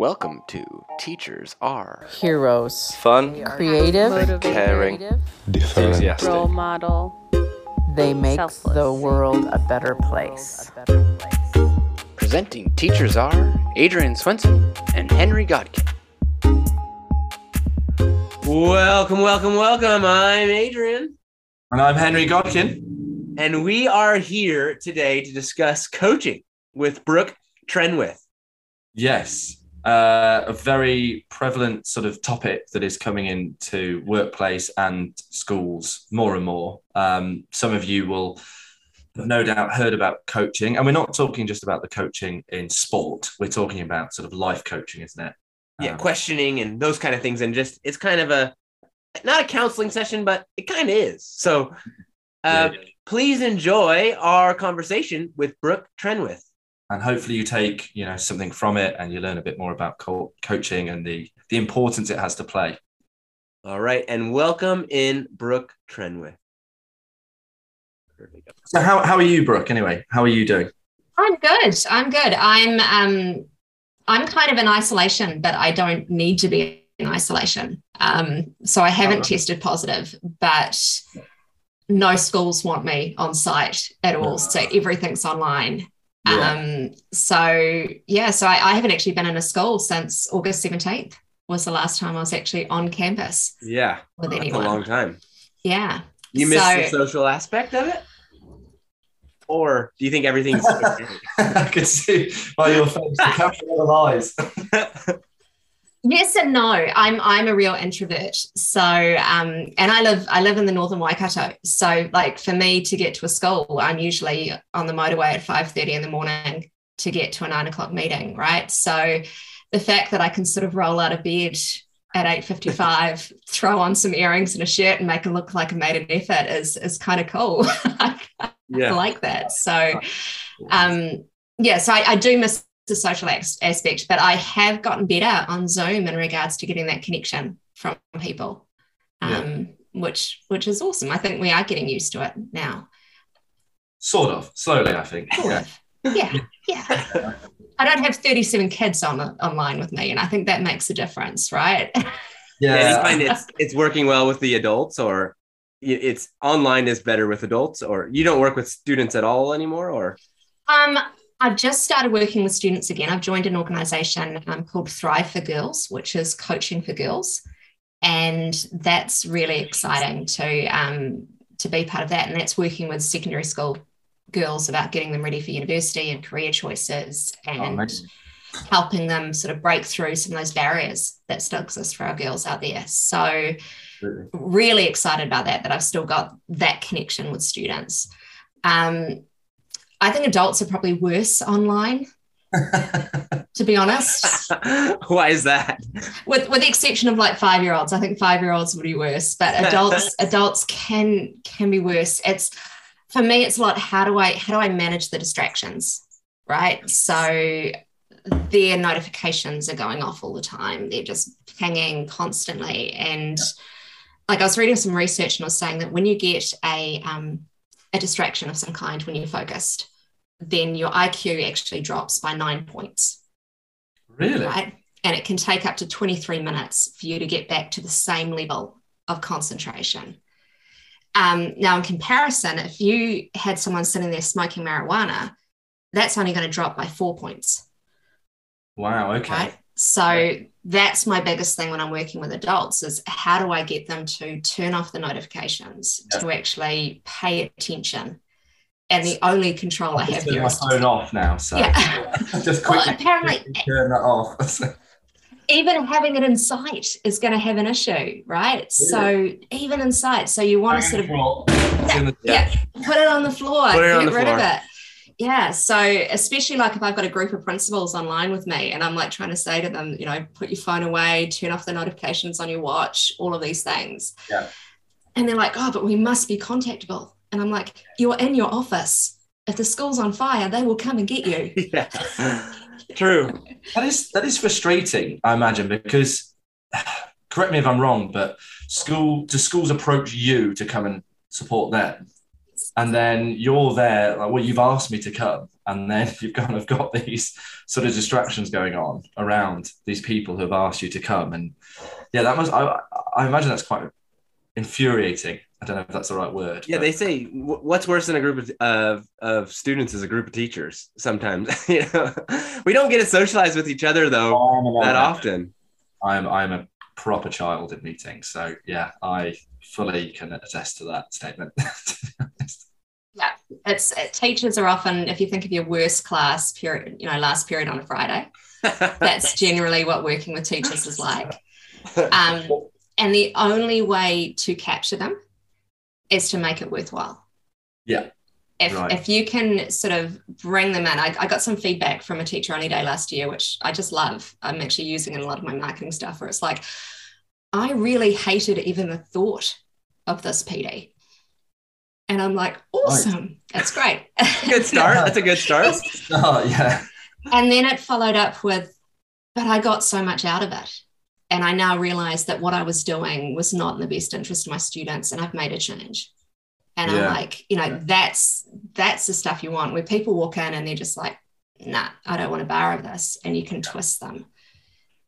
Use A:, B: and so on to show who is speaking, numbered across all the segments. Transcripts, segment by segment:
A: Welcome to Teachers Are
B: Heroes.
A: Fun,
B: Creative.
C: Motivated.
A: caring,
D: different,
A: enthusiastic.
C: Role model.
B: They make
C: Selfless.
B: the world a better place.
A: Presenting Teachers Are Adrian Swenson and Henry Godkin.
E: Welcome, welcome, welcome. I'm Adrian,
D: And I'm Henry Godkin.
E: and we are here today to discuss coaching with Brooke Trenwith.
D: Yes, uh, a very prevalent sort of topic that is coming into workplace and schools more and more. Um, some of you will have no doubt heard about coaching, and we're not talking just about the coaching in sport. We're talking about sort of life coaching, isn't it?
E: Yeah,
D: Um,
E: questioning and those kind of things, and just it's kind of a not a counseling session, but it kind of is. So, uh,
D: Yeah.
E: please enjoy our conversation with Brooke Trenwith.
D: And hopefully you take you know something from it, and you learn a bit more about co- coaching and the the importance it has to play.
E: All right, and welcome in Brooke Trenwith.
D: So how how are you, Brooke? Anyway, how are you doing?
F: I'm good. I'm good. I'm um I'm kind of in isolation, but I don't need to be in isolation. Um, so I haven't
D: right.
F: tested positive, but no schools want me on site at all. So everything's online.
D: Yeah.
F: Um, so yeah, so I, I haven't actually been in a school since August 17th was the last time I was actually on campus
E: Yeah,
F: with
E: that's a long time.
F: Yeah.
E: You miss the social aspect of it? Or do you think everything's okay?
D: I could see by your face the of lies.
F: Yes and no. I'm I'm a real introvert. So um and I live I live in the northern Waikato. So like for me to get to a school, I'm usually on the motorway at 5:30 in the morning to get to a nine o'clock meeting, right? So the fact that I can sort of roll out of bed at 8:55, throw on some earrings and a shirt and make it look like I made an effort is is kind of cool. I
E: yeah.
F: like that. So um yeah so I, I do miss the social aspect but i have gotten better on zoom in regards to getting that connection from people um which which is awesome i think we are getting used to it now
D: Sort of, slowly, I think.
F: Sort
D: Yeah.
F: of. yeah yeah i don't have 37 kids on online with me and i think that makes a difference right
E: Yeah, do you
D: Yeah.
E: find it's it's working well with the adults, or it's online is better with adults, or you don't work with students at all anymore, or
F: Um, I've just started working with students again. I've joined an organization um, called Thrive for Girls, which is coaching for girls, and that's really exciting to um, to be part of that. And that's working with secondary school girls about getting them ready for university and career choices,
D: Oh,
F: and
D: amazing.
F: helping them sort of break through some of those barriers that still exist for our girls out there. So
D: Absolutely.
F: really excited about that that i've still got that connection with students um, i think adults are probably worse online to be honest.
E: Why is that?
F: with, with the exception of like five year olds i think five year olds would be worse but adults adults can can be worse. It's for me it's a lot how do i how do i manage the distractions right? So their notifications are going off all the time. They're just pinging constantly. And like i was reading some research and I was saying that when you get a um, a distraction of some kind when you're focused then your iq actually drops by nine points
D: really?
F: right? And it can take up to 23 minutes for you to get back to the same level of concentration. Um, now, in comparison, if you had someone sitting there smoking marijuana, that's only going to drop by four points,
D: Wow. Okay.
F: right? So that's my biggest thing when I'm working with adults is how do I get them to turn off the notifications,
D: Yeah.
F: to actually pay attention? And the only control I
D: I've
F: have
D: just turned
F: here
D: my
F: is
D: phone off now, so
F: Yeah.
D: just
F: Well,
D: quickly
F: apparently,
D: turn that off.
F: even having it in sight is going to have an issue, right? So even in sight, so you want to sort of
D: of
F: yeah, put it on the floor,
E: Put it
F: get
E: the
F: rid of it. Yeah. So especially like if I've got a group of principals online with me and I'm like trying to say to them, you know, put your phone away, turn off the notifications on your watch, all of these things.
D: Yeah.
F: And they're like, oh, but we must be contactable. And I'm like, you're in your office. If the school's on fire, they will come and get you.
E: yeah, true.
D: That is that is frustrating, I imagine, because correct me if I'm wrong, but school do schools approach you to come and support them? and then you're there like well you've asked me to come and then you've kind of got these sort of distractions going on around these people who have asked you to come and yeah that must i, I imagine that's quite infuriating i don't know if that's the right word
E: Yeah,
D: but-
E: they say what's worse than a group of, of, of students is a group of teachers. Sometimes, you know, we don't get to socialize with each other though
D: I'm
E: that
D: nightmare.
E: often.
D: i'm i'm a proper child in meetings so yeah i fully can attest to that statement to.
F: Yeah, it's it, teachers are often, if you think of your worst class period, you know, last period on a Friday, that's generally what working with teachers is like. Um, and the only way to capture them is to make it worthwhile.
D: Yeah.
F: If,
D: Right.
F: if you can sort of bring them in, I, I got some feedback from a teacher only day last year, which I just love. I'm actually using in a lot of my marketing stuff where it's like, I really hated even the thought of this PD. And I'm like, awesome. That's great.
E: good start. That's a good start.
D: oh yeah
F: and then it followed up with, but I got so much out of it. And I now realize that what I was doing was not in the best interest of my students, and I've made a change. And
D: Yeah.
F: I'm like, you know, that's that's the stuff you want where people walk in and they're just like, nah, I don't want a bar of this. And you can twist them.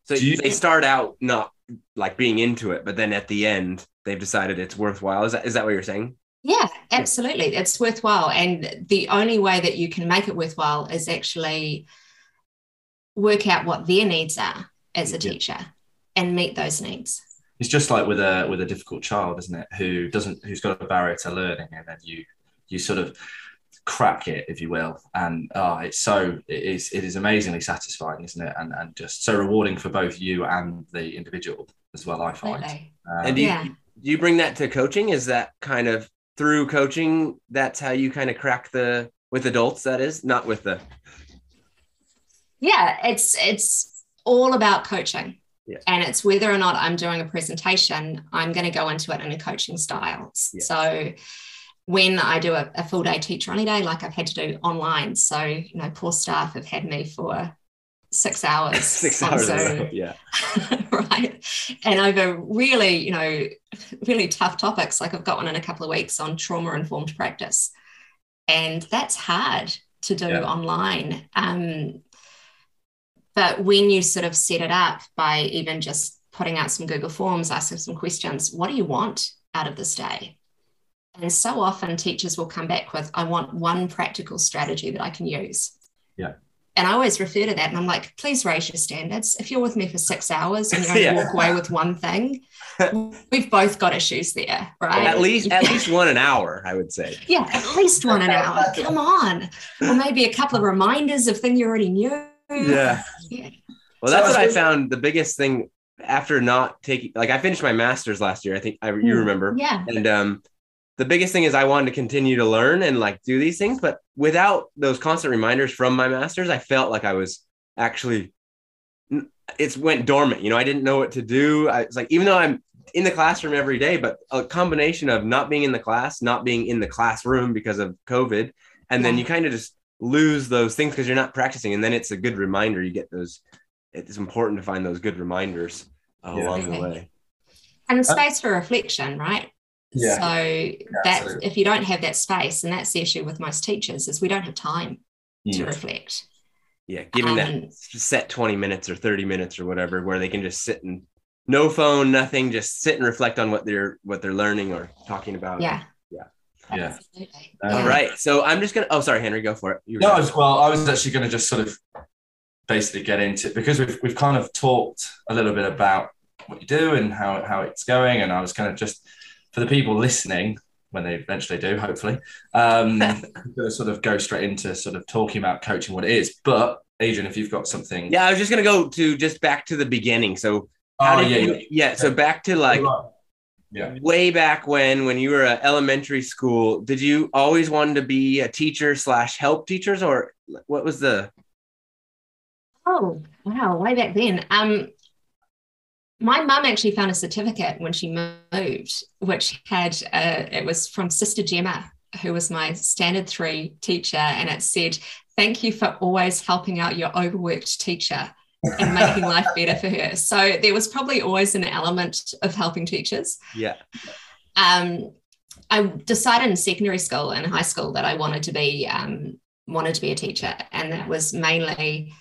E: So
D: you
E: they start out not like being into it, but then at the end they've decided it's worthwhile. Is that is that what you're saying?
F: Yeah, absolutely. It's worthwhile. And the only way that you can make it worthwhile is actually work out what their needs are as a
D: Yeah.
F: teacher and meet those needs.
D: it's just like with a with a difficult child isn't it who doesn't who's got a barrier to learning and then you you sort of crack it if you will and oh it's so it is it is amazingly satisfying isn't it and and just so rewarding for both you and the individual as well i find
F: Absolutely.
D: Um,
E: And do you,
F: Yeah.
E: do you bring that to coaching? Is that kind of through coaching? That's how you kind of crack the with adults. That is not with the
F: yeah it's it's all about coaching
E: Yeah.
F: and it's whether or not i'm doing a presentation i'm going to go into it in a coaching style
E: Yeah.
F: so when i do a, a full day teacher only day like i've had to do online so you know poor staff have had me for six hours
E: six hours.
F: Zoom.
E: Yeah.
F: right and over really you know really tough topics like i've got one in a couple of weeks on trauma informed practice and that's hard to do
D: Yeah.
F: online um, but when you sort of set it up by even just putting out some google forms asking some questions what do you want out of this day and so often teachers will come back with i want one practical strategy that i can use
D: Yeah.
F: and I always refer to that, and I'm like, please raise your standards. If you're with me for six hours and you only
E: Yeah.
F: walk away with one thing, we've both got issues there, right?
E: At least at least one an hour, I would say.
F: yeah, at least one an hour. Come on, or maybe a couple of reminders of things you already knew.
E: Yeah.
F: Yeah.
E: Well, that's
D: I
E: what I found the biggest thing after not taking like I finished my masters last year. I think I, you
F: Hmm.
E: remember.
F: Yeah,
E: And um the biggest thing is I wanted to continue to learn and like do these things, but without those constant reminders from my masters, I felt like I was actually it's went dormant. You know, I didn't know what to do. I was like, even though I'm in the classroom every day, but a combination of not being in the class, not being in the classroom because of COVID, and then you kind of just lose those things because you're not practicing. And then it's a good reminder. You get those. It's important to find those good reminders uh,
D: Yeah.
E: along the way.
F: and space for reflection, right?
D: Yeah.
F: So that
D: absolutely.
F: if you don't have that space, and that's the issue with most teachers, is we don't have time to
D: Mm.
F: reflect.
E: Yeah, giving
F: Um,
E: that set 20 minutes or 30 minutes or whatever where they can just sit and no phone, nothing, just sit and reflect on what they're what they're learning or talking about.
F: Yeah.
E: Yeah.
F: Absolutely.
D: Um,
E: All So I'm just gonna oh sorry, Henry, go for it. You
D: No, I was, well, I was actually going to just sort of basically get into it because we've we've kind of talked a little bit about what you do and how how it's going, and I was kind of just for the people listening when they eventually do, hopefully, um, gonna sort of go straight into sort of talking about coaching what it is. But Adrian, if you've got something,
E: yeah, I was just gonna go to just back to the beginning. So
D: oh
E: how did
D: yeah,
E: you,
D: yeah,
E: yeah, so back to like
D: yeah.
E: way back when when you were at elementary school, did you always want to be a teacher slash help teachers or what was the
F: Oh, wow, way back then. Um, my mum actually found a certificate when she moved, which had uh, it was from Sister Gemma, who was my standard three teacher, and it said, "Thank you for always helping out your overworked teacher and making life better for her." So there was probably always an element of helping teachers.
E: yeah.
F: Um, I decided in secondary school and high school that I wanted to be um, wanted to be a teacher, and that was mainly.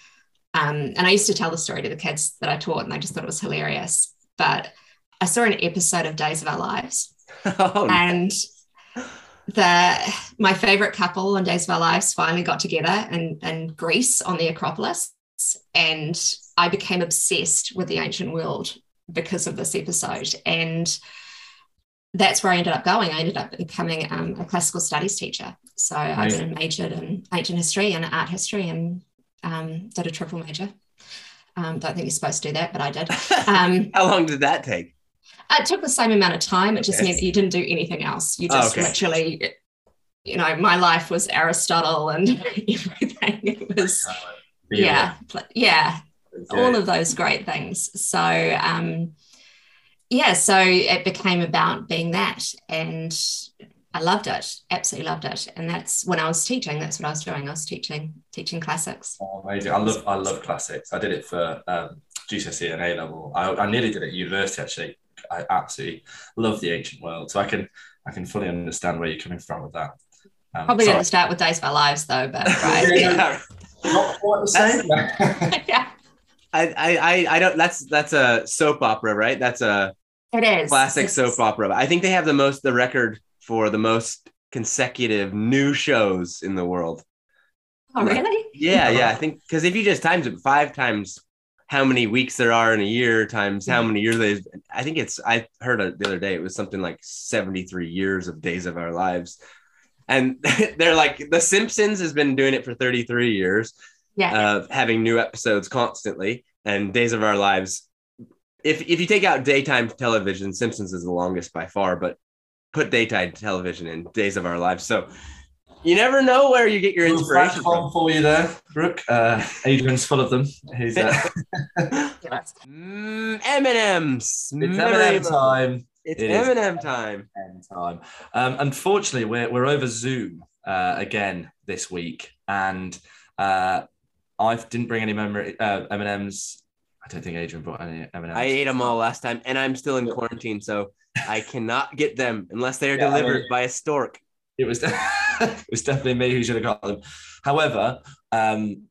F: Um, and I used to tell the story to the kids that I taught, and they just thought it was hilarious. But I saw an episode of Days of Our Lives,
E: Oh,
F: and the my favorite couple on Days of Our Lives finally got together in, in Greece on the Acropolis, and I became obsessed with the ancient world because of this episode, and that's where I ended up going. I ended up becoming um, a classical studies teacher. So I
D: Amazing.
F: majored in ancient history and art history, and um, did a triple major. Um, don't think you're supposed to do that, but I did. Um,
E: How long did that take?
F: it took the same amount of time. It just
E: Okay.
F: meant that you didn't do anything else. You
E: Oh,
F: just
E: okay.
F: literally, you know, my life was Aristotle and everything. It was, yeah, pl- yeah, all of those great things. So, um, yeah, so it became about being that, and I loved it, absolutely loved it. And that's when I was teaching. That's what I was doing. I was teaching, teaching classics.
D: Oh, amazing. I love I love classics. I did it for um, GCSE and A level. I, I nearly did it at university actually. I absolutely love the ancient world. So I can I can fully understand where you're coming from with that. Um,
F: Probably
D: sorry.
F: didn't start with Days of Our Lives though, but right.
E: Yeah.
D: Not quite the same.
F: yeah,
E: I, I, I, I don't. That's that's a soap opera, right? That's a
F: it is
E: classic
F: It's-
E: soap opera. I think they have the most, the record for the most consecutive new shows in the world.
F: Oh, really?
E: Yeah, yeah. I think because if you just times it five times how many weeks there are in a year times how many years they, I think it's. I heard it the other day. It was something like seventy three years of Days of Our Lives, and they're like The Simpsons has been doing it for thirty three years
F: Yeah.
E: of having new episodes constantly, and Days of Our Lives. If if you take out daytime television, Simpsons is the longest by far, but put daytime television in Days of Our Lives. So you never know where you get your inspiration
D: bomb
E: from.
D: for you there, Brooke. Uh, Adrian's full of them. He's uh,
E: Mm, M&M's.
D: it's
E: Memory
D: M&M
E: mo-
D: time.
E: It's
D: It.
E: M&M time.
D: time. Um, unfortunately, we're, we're over Zoom uh, again this week, and uh, I didn't bring any memory uh, M and M's. I don't think Adrian brought any M and M's.
E: I ate them all last time, and I'm still in quarantine, so I cannot get them unless they are
D: Yeah, I
E: delivered
D: mean-
E: by a stork.
D: It was it was definitely me who should have got them. However, um,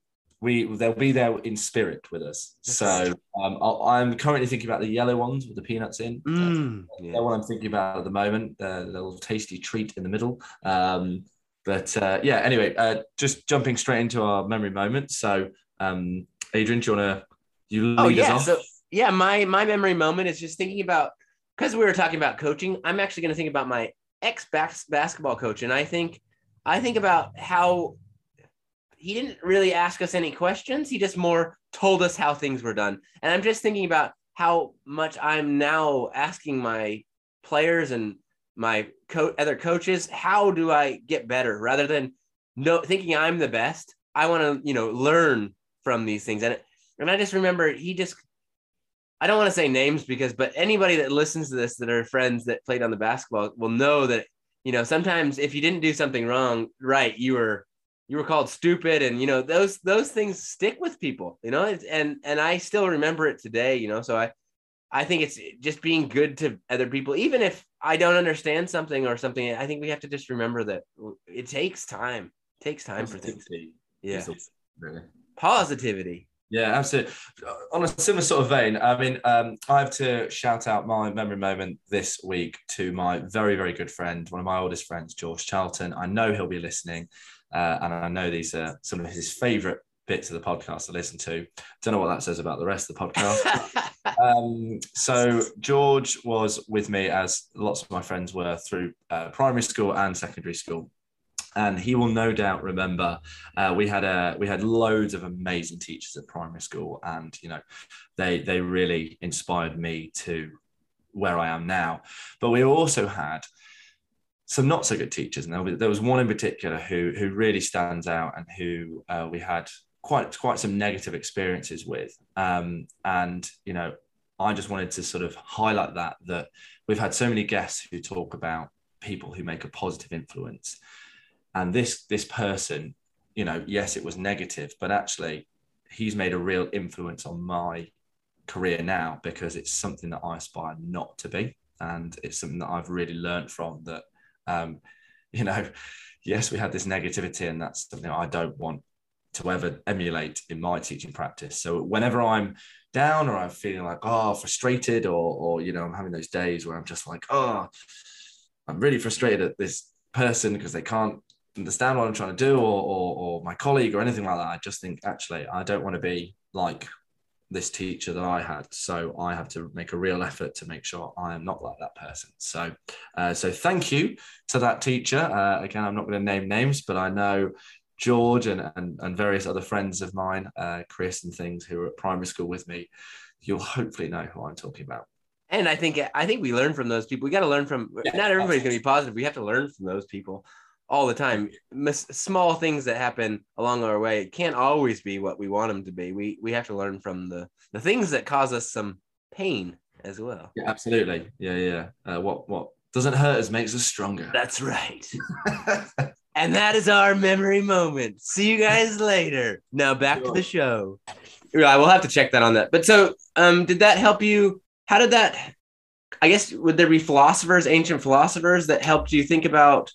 D: we they'll be there in spirit with us. So um, I, I'm currently thinking about the yellow ones with the peanuts in.
E: Mm, yeah.
D: What I'm thinking about at the moment. The little tasty treat in the middle. Um, but uh, yeah, anyway, uh, just jumping straight into our memory moment. So, um, Adrian, do you want to you lead
E: Oh
D: us
E: yeah,
D: off?
E: so yeah, my my memory moment is just thinking about because we were talking about coaching. I'm actually going to think about my ex bas- basketball coach, and I think I think about how he didn't really ask us any questions. He just more told us how things were done, and I'm just thinking about how much I'm now asking my players and my co- other coaches, how do I get better rather than no thinking I'm the best. I want to you know learn from these things, and and I just remember he just I don't want to say names because but anybody that listens to this that are friends that played on the basketball will know that you know sometimes if you didn't do something wrong right you were you were called stupid and you know those those things stick with people you know It's- and and I still remember it today you know so I I think it's just being good to other people even if I don't understand something or something I think we have to just remember that it takes time it takes time for things
D: Positivity
E: yeah
D: really.
E: positivity
D: Yeah, absolutely. On a similar sort of vein, I mean, um, I have to shout out my memory moment this week to my very, very good friend, one of my oldest friends, George Charlton. I know he'll be listening, uh, and I know these are some of his favourite bits of the podcast to listen to. Don't know what that says about the rest of the podcast. um, so George was with me as lots of my friends were through uh, primary school and secondary school, and he will no doubt remember uh, we had a we had loads of amazing teachers at primary school, and you know they they really inspired me to where I am now. But we also had some not so good teachers, and there was, there was one in particular who who really stands out, and who uh, we had quite quite some negative experiences with. Um, and you know, I just wanted to sort of highlight that that we've had so many guests who talk about people who make a positive influence, and this this person, you know, yes, it was negative, but actually, he's made a real influence on my career now because it's something that I aspire not to be, and it's something that I've really learned from that Um, you know, yes, we had this negativity, and that's something I don't want to ever emulate in my teaching practice. So whenever I'm down or I'm feeling like oh frustrated or or you know I'm having those days where I'm just like oh I'm really frustrated at this person because they can't understand what I'm trying to do or, or or my colleague or anything like that. I just think actually I don't want to be like this teacher that I had. So I have to make a real effort to make sure I am not like that person. So, uh, so thank you to that teacher. Uh, again, I'm not going to name names, but I know George and, and, and various other friends of mine, uh, Chris and things who are at primary school with me, you'll hopefully know who I'm talking about.
E: And I think I think we learn from those people. We got to learn from.
D: Yeah,
E: not everybody's going to be positive. We have to learn from those people all the time. Mis- small things that happen along our way can't always be what we want them to be. We we have to learn from the the things that cause us some pain as well.
D: Yeah, absolutely. Yeah, yeah. Uh, what what doesn't hurt us makes us stronger.
E: That's right. and that is our memory moment. See you guys later. Now back to the show. Yeah, we'll have to check that on that. But so, um, did that help you? How did that? I guess would there be philosophers, ancient philosophers, that helped you think about?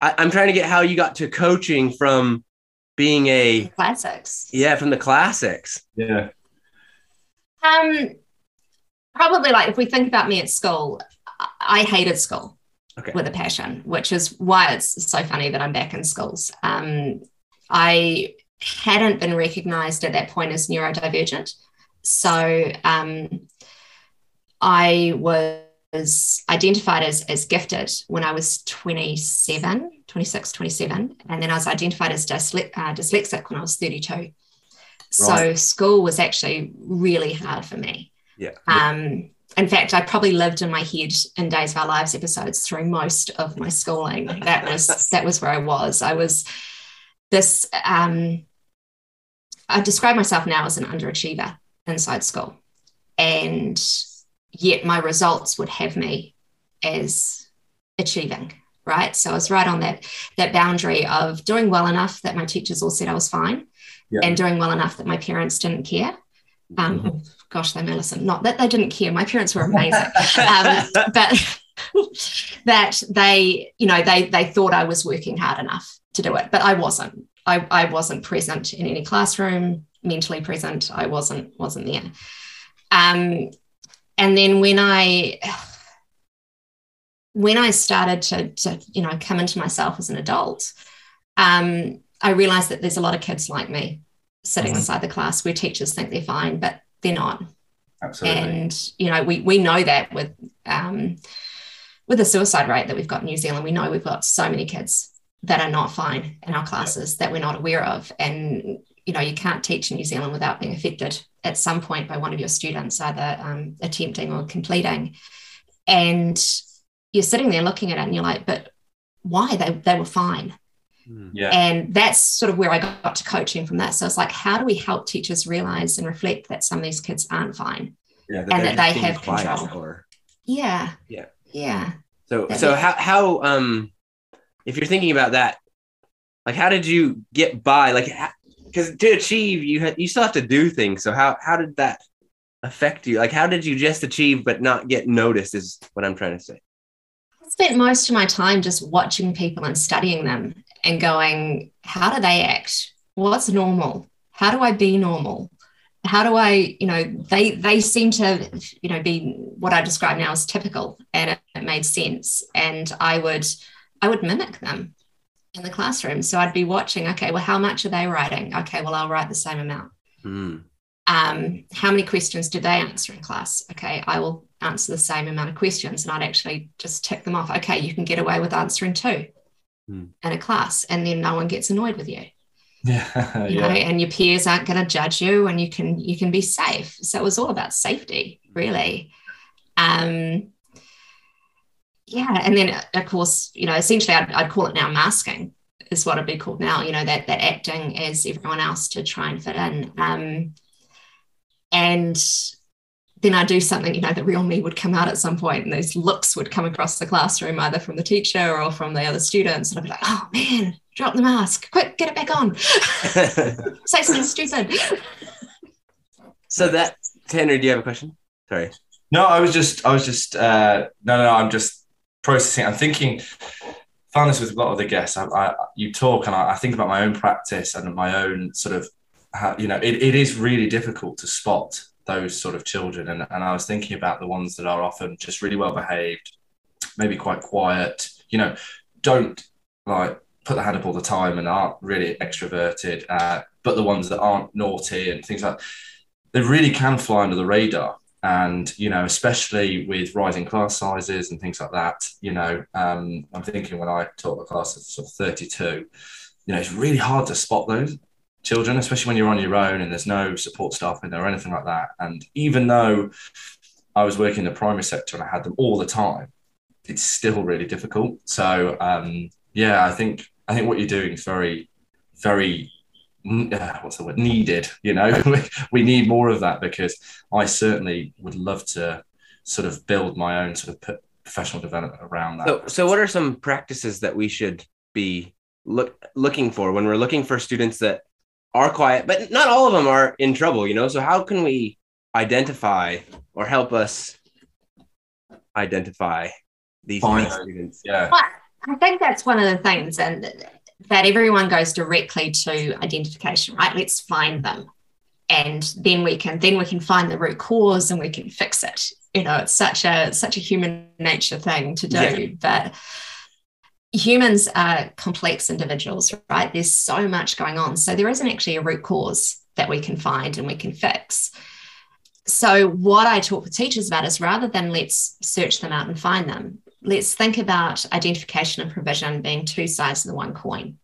E: I, I'm trying to get how you got to coaching from being a
F: Classics.
E: yeah from the classics.
D: yeah.
F: Um, probably like if we think about me at school, I- I hated school
E: Okay.
F: with a passion, which is why it's so funny that I'm back in schools. Um, I hadn't been recognized at that point as neurodivergent. So um, I was identified as, as gifted when I was 27, 26, 27. And then I was identified as dysle- uh, dyslexic when I was 32. So school was actually really hard for me.
E: Yeah.
F: Um, in fact, I probably lived in my head in Days of Our Lives episodes through most of my schooling. That was that was where I was. I was this. Um, I describe myself now as an underachiever inside school, and yet my results would have me as achieving. Right, so I was right on that that boundary of doing well enough that my teachers all said I was fine,
D: Yeah.
F: and doing well enough that my parents didn't care. Um, Gosh, they may listen. Not that they didn't care. My parents were amazing, um, but that they, you know, they they thought I was working hard enough to do it, but I wasn't. I, I wasn't present in any classroom, mentally present. I wasn't wasn't there. Um, and then when I when I started to, to you know come into myself as an adult, um, I realized that there's a lot of kids like me sitting
D: Mhm.
F: inside the class where teachers think they're fine, but they're not
D: Absolutely.
F: and you know we we know that with um, with the suicide rate that we've got in New Zealand, we know we've got so many kids that are not fine in our classes that we're not aware of, and you know you can't teach in New Zealand without being affected at some point by one of your students either um, attempting or completing, and you're sitting there looking at it and you're like, but why they they were fine
D: yeah.
F: and that's sort of where I got to coaching from that. So it's like, how do we help teachers realize and reflect that some of these kids aren't fine?
E: Yeah,
F: And that
E: just
F: they
E: being
F: have
E: quiet
F: control.
E: or-
F: Yeah.
E: Yeah.
F: Yeah.
E: So
F: That
E: so
F: makes-
E: how how um if you're thinking about that, like how did you get by? Like because to achieve you had you still have to do things. So how how did that affect you? Like how did you just achieve but not get noticed? Is what I'm trying to say.
F: I spent most of my time just watching people and studying them and going, how do they act? What's normal? How do I be normal? How do I, you know, they they seem to, you know, be what I describe now as typical, and it, it made sense. And I would, I would mimic them in the classroom. So I'd be watching. Okay, well, how much are they writing? Okay, well, I'll write the same amount.
E: Hmm.
F: um, how many questions did they answer in class? Okay, I will answer the same amount of questions and I'd actually just tick them off. Okay, you can get away with answering two
E: Hmm.
F: in a class, and then no one gets annoyed with you,
D: yeah.
F: you know,
D: yeah.
F: and your peers aren't going to judge you and you can you can be safe. So it was all about safety, really. Um, yeah, and then of course, you know, essentially I'd, I'd call it now masking is what it'd be called now, you know, that that acting as everyone else to try and fit in. Um, and then I do something, you know, the real me would come out at some point, and those looks would come across the classroom, either from the teacher or from the other students. And I'd be like, oh man, drop the mask, quick, get it back on. Say something stupid.
E: so that Tanner, do you have a question? Sorry.
D: No, I was just, I was just, uh, no, no, I'm just processing. I'm thinking. Found this with a lot of the guests. I, I you talk and I, I, think about my own practice and my own sort of, how, you know, it, it is really difficult to spot those sort of children. And, and I was thinking about the ones that are often just really well behaved, maybe quite quiet, you know, don't like put the hand up all the time and aren't really extroverted, uh, but the ones that aren't naughty and things like that, they really can fly under the radar. And, you know, especially with rising class sizes and things like that, you know, um, I'm thinking when I taught a class of sort of 32, you know, it's really hard to spot those children, especially when you're on your own and there's no support staff in there or anything like that. And even though I was working in the primary sector and I had them all the time, it's still really difficult. So um, yeah, I think I think what you're doing is very, very uh, what's the word needed. You know, we need more of that because I certainly would love to sort of build my own sort of professional development around that.
E: So, so what are some practices that we should be look looking for when we're looking for students that are quiet, but not all of them are in trouble, you know? So how can we identify or help us identify these students?
D: Yeah.
F: Well, I think that's one of the things, and that everyone goes directly to identification, right? Let's find them. And then we can then we can find the root cause and we can fix it. You know, it's such a such a human nature thing to do. Yeah. But humans are complex individuals, right? There's so much going on. So there isn't actually a root cause that we can find and we can fix. So, what I talk with teachers about is rather than let's search them out and find them, let's think about identification and provision being two sides of the one coin.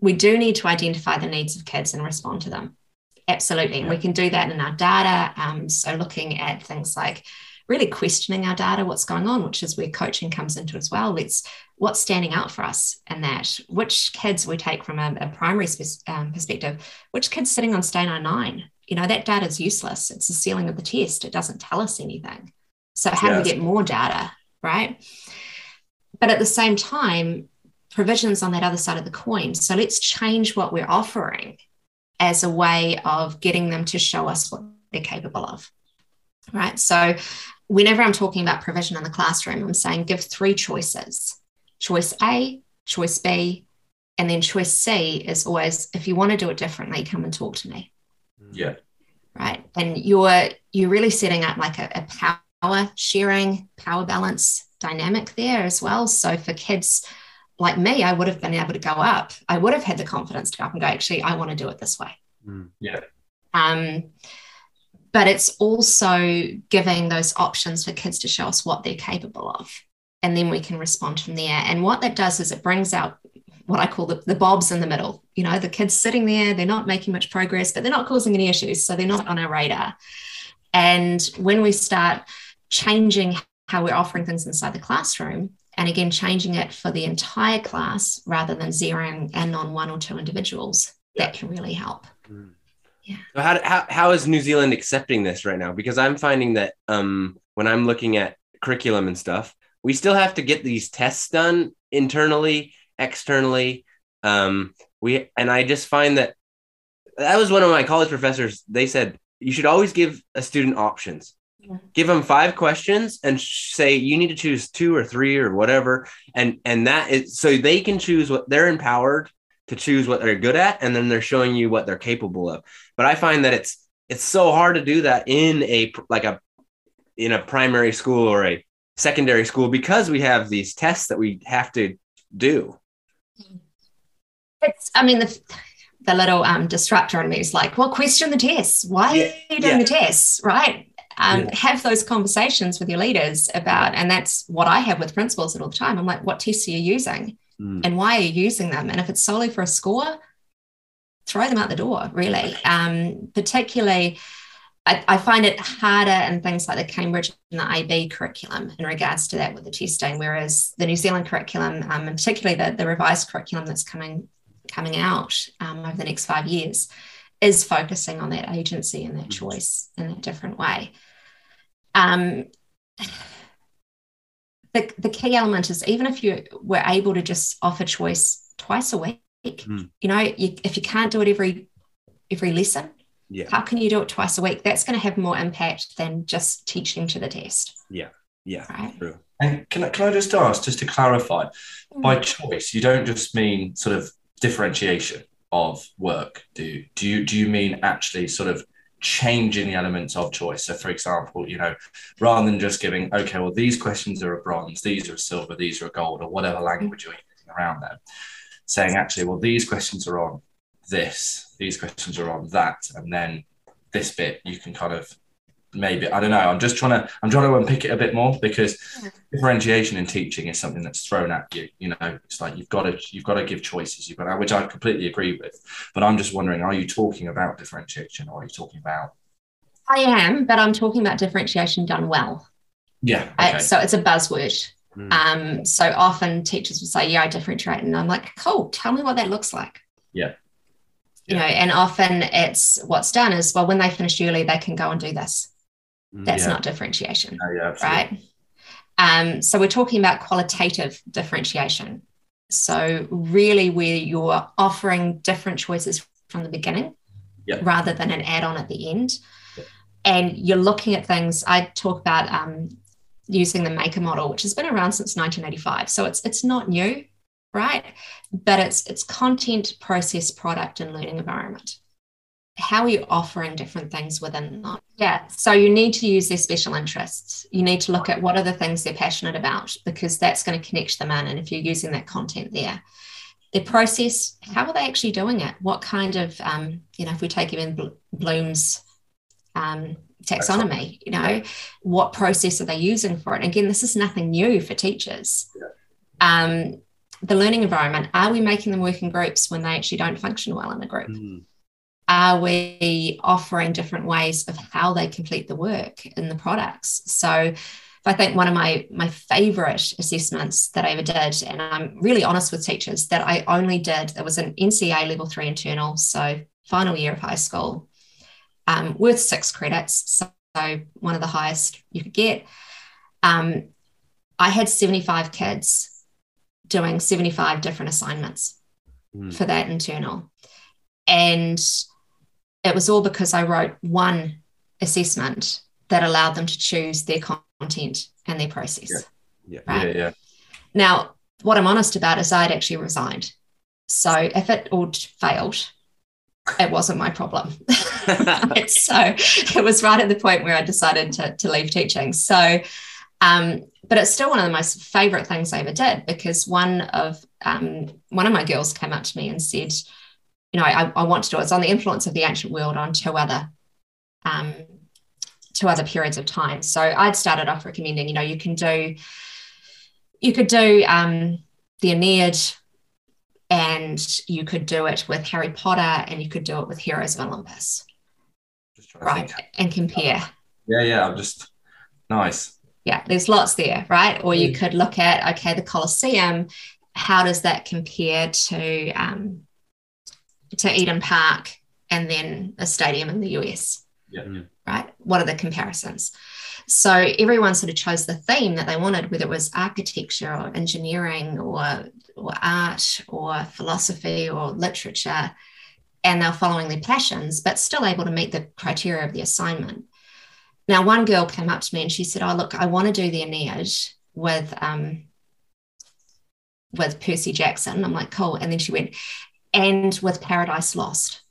F: We do need to identify the needs of kids and respond to them. Absolutely. And we can do that in our data. Um, so, looking at things like really questioning our data, what's going on, which is where coaching comes into as well. Let's what's standing out for us in that, which kids we take from a, a primary spe- um, perspective, which kids sitting on stanine. You know, that data is useless. It's the ceiling of the test. It doesn't tell us anything. So how yes. do we get more data, right? But at the same time, provisions on that other side of the coin. So let's change what we're offering as a way of getting them to show us what they're capable of. Right. So whenever I'm talking about provision in the classroom, I'm saying give three choices choice A, choice B, and then choice C is always if you want to do it differently, come and talk to me.
D: Yeah.
F: Right. And you're you're really setting up like a, a power sharing, power balance dynamic there as well. So for kids like me, I would have been able to go up. I would have had the confidence to go up and go, actually, I want to do it this way.
D: Mm. Yeah.
F: Um, but it's also giving those options for kids to show us what they're capable of and then we can respond from there and what that does is it brings out what i call the, the bobs in the middle you know the kids sitting there they're not making much progress but they're not causing any issues so they're not on our radar and when we start changing how we're offering things inside the classroom and again changing it for the entire class rather than zeroing in on one or two individuals that can really help mm.
E: Yeah. So how, how, how is New Zealand accepting this right now? Because I'm finding that um, when I'm looking at curriculum and stuff, we still have to get these tests done internally, externally. Um, we and I just find that that was one of my college professors. They said you should always give a student options. Give them five questions and say you need to choose two or three or whatever, and and that is so they can choose what they're empowered to choose what they're good at and then they're showing you what they're capable of. But i find that it's it's so hard to do that in a like a in a primary school or a secondary school because we have these tests that we have to do.
F: It's i mean the the little um, disruptor in me is like well question the tests. Why yeah, are you doing yeah. the tests? Right um, yeah. have those conversations with your leaders about and that's what i have with principals all the time i'm like what tests are you using mm. and why are you using them? And if it's solely for a score, throw them out the door, really. Um, particularly, I, I, find it harder in things like the Cambridge and the IB curriculum in regards to that with the testing, whereas the New Zealand curriculum, um, and particularly the, the revised curriculum that's coming coming out um, over the next five years, is focusing on that agency and that mm. choice in a different way. Um, the, the key element is even if you were able to just offer choice twice a week, mm. you know, you, if you can't do it every every lesson,
E: yeah.
F: how can you do it twice a week? That's going to have more impact than just teaching to the test.
E: Yeah, yeah,
F: right.
E: True.
D: And can I, can I just ask, just to clarify, by choice, you don't just mean sort of differentiation of work, do you? Do you, do you mean actually sort of changing the elements of choice? So, for example, you know, rather than just giving, okay, well, these questions are a bronze, these are a silver, these are a gold, or whatever language you're using around them, saying, actually, well, these questions are on this, these questions are on that, and then this bit you can kind of maybe I don't know. I'm just trying to I'm trying to unpick it a bit more because yeah. differentiation in teaching is something that's thrown at you. You know, it's like you've got to you've got to give choices. You've got to, which I completely agree with. But I'm just wondering, are you talking about differentiation or are you talking about?
F: I am, but I'm talking about differentiation done well.
D: Yeah.
F: Okay. I, so it's a buzzword. Mm. Um, so often teachers will say, "Yeah, I differentiate," and I'm like, "Cool, tell me what that looks like."
D: Yeah.
F: You know, and often it's what's done is well, when they finish early, they can go and do this That's yeah. not differentiation,
D: oh, yeah,
F: right? Um, so we're talking about qualitative differentiation. So really, where you're offering different choices from the beginning,
D: yeah.
F: rather than an add-on at the end, and you're looking at things. I talk about um, using the maker model, which has been around since 1985. So it's it's not new, right? But it's it's content, process, product, and learning environment how are you offering different things within that? Yeah. So you need to use their special interests. You need to look at what are the things they're passionate about because that's going to connect them in. And if you're using that content there, their process, how are they actually doing it? What kind of, um, you know, if we take even Bloom's um, taxonomy, you know, what process are they using for it? Again, this is nothing new for teachers. Um, the learning environment, are we making them work in groups when they actually don't function well in a group? Mm are we offering different ways of how they complete the work in the products so I think one of my my favorite assessments that I ever did, and I'm really honest with teachers that I only did. It was an NCEA level three internal, so final year of high school, um, worth six credits, so one of the highest you could get. Um, I had 75 kids doing 75 different assignments mm. for that internal, and it was all because I wrote one assessment that allowed them to choose their content and their process.
D: Yeah. Yeah. Right? yeah, yeah.
F: Now, what I'm honest about is I'd actually resigned. So if it all failed, it wasn't my problem. so it was right at the point where I decided to, to leave teaching. So, um, but it's still one of the most favorite things I ever did because one of um, one of my girls came up to me and said, you know, I, I want to do it. It's on the influence of the ancient world on two other um, two other periods of time. So I'd started off recommending, you know, you can do you could do um, the Aeneid and you could do it with Harry Potter and you could do it with Heroes of Olympus. right. And compare.
D: Yeah, yeah. I'm just nice.
F: Yeah, there's lots there, right? Or you could look at, okay, the Colosseum, how does that compare to um, to Eden Park and then a stadium in the US.
D: Yeah.
F: Right? What are the comparisons? So everyone sort of chose the theme that they wanted, whether it was architecture or engineering or, or art or philosophy or literature, and they're following their passions, but still able to meet the criteria of the assignment. Now, one girl came up to me and she said, Oh, look, I want to do the Aeneid with um, with Percy Jackson. I'm like, cool. And then she went, and with Paradise Lost.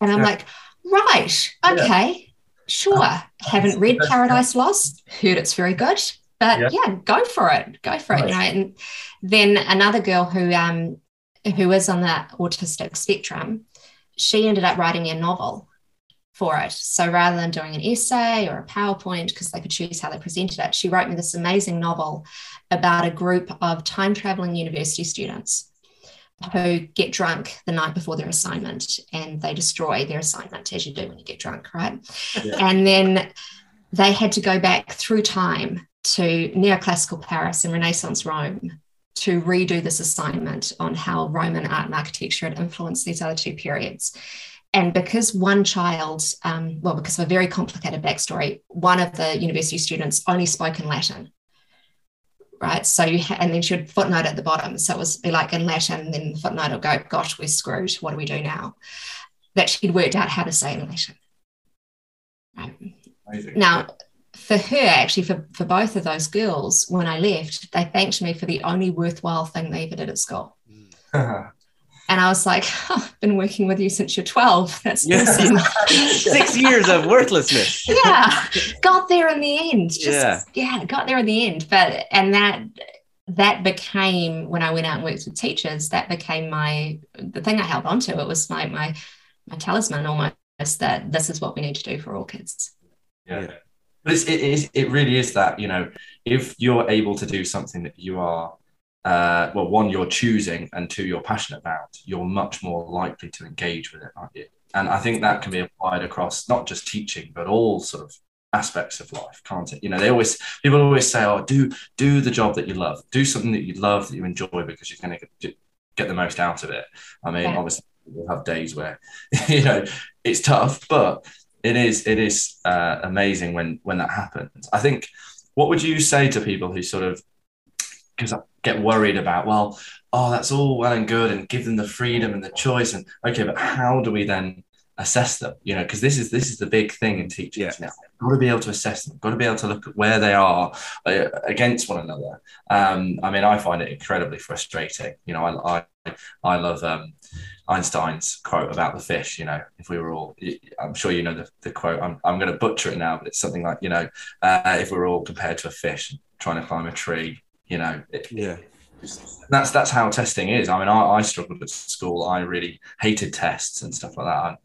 F: And I'm yeah. like, right, okay, yeah. sure. Haven't read Paradise Lost, heard it's very good, but yeah. yeah, go for it, go for it. You know, and then another girl who um who is on the autistic spectrum, she ended up writing a novel for it. So rather than doing an essay or a PowerPoint, because they could choose how they presented it, she wrote me this amazing novel about a group of time traveling university students who get drunk the night before their assignment and they destroy their assignment as you do when you get drunk, right? Yeah. And then they had to go back through time to neoclassical Paris and Renaissance Rome to redo this assignment on how Roman art and architecture had influenced these other two periods. And because one child, um, well, because of a very complicated backstory, one of the university students only spoke in Latin right? So you ha- and then she would footnote at the bottom. So it was be like in Latin, and then the footnote will go, "Gosh, we're screwed. What do we do now?" That she'd worked out how to say in Latin. Right. Amazing. Now, for her, actually, for, for both of those girls, when I left, they thanked me for the only worthwhile thing they ever did at school. Mm. And I was like, oh, I've been working with you since you're 12. That's
E: Yeah. Six years of worthlessness.
F: yeah. Got there in the end. Just,
E: Yeah.
F: yeah. got there in the end. But, and that, that became when I went out and worked with teachers, that became my, the thing I held on to. It was my, my, my talisman almost that this is what we need to do for all kids.
D: Yeah. But it's, it it really is that you know if you're able to do something that you are uh, well one you're choosing and two you're passionate about you're much more likely to engage with it aren't you? And I think that can be applied across not just teaching but all sort of aspects of life can't it? You know they always people always say oh do do the job that you love. Do something that you love that you enjoy because you're going to get, the most out of it. I mean
F: Yeah.
D: obviously we'll have days where you know it's tough but it is it is uh, amazing when when that happens. I think what would you say to people who sort of because i get worried about well oh that's all well and good and give them the freedom and the choice and okay but how do we then assess them? You know because this is this is the big thing in teaching
E: Yeah.
D: now got to be able to assess them. Got to be able to look at where they are uh, against one another. Um i mean i find it incredibly frustrating. You know i i, I love um Einstein's quote about the fish, you know, if we were all, I'm sure you know the, the quote, I'm, I'm going to butcher it now, but it's something like, you know, uh, if we're all compared to a fish trying to climb a tree, you know, it,
E: Yeah.
D: that's that's how testing is. I mean, I, I struggled at school. I really hated tests and stuff like that. And,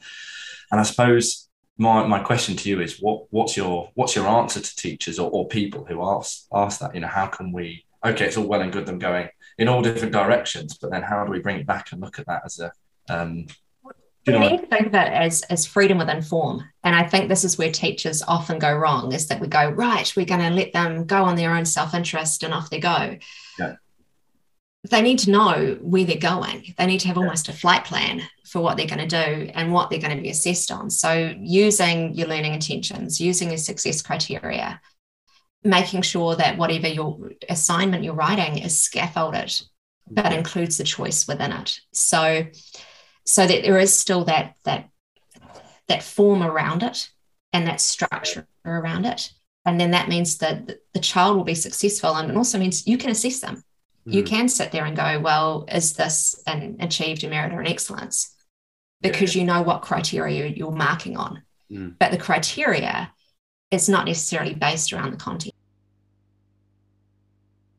D: and I suppose my, my question to you is what what's your what's your answer to teachers or, or people who ask ask that? You know, how can we okay, it's all well and good them going in all different directions, but then how do we bring it back and look at that as a um you
F: we
D: know,
F: need to think of it as, as freedom within form. And I think this is where teachers often go wrong is that we go, right, we're going to let them go on their own self interest and off they go.
D: Yeah.
F: They need to know where they're going. They need to have almost a flight plan for what they're going to do and what they're going to be assessed on. So, using your learning intentions, using your success criteria, making sure that whatever your assignment you're writing is scaffolded, but mm-hmm. includes the choice within it. So, so that there is still that that that form around it and that structure around it. And then that means that the- child will be successful. And it also means you can assess them. You
E: Mhm.
F: can sit there and go well is this an achieved a merit or an excellence? Because you know what criteria you're marking on.
E: Mm.
F: but the criteria is not necessarily based around the content.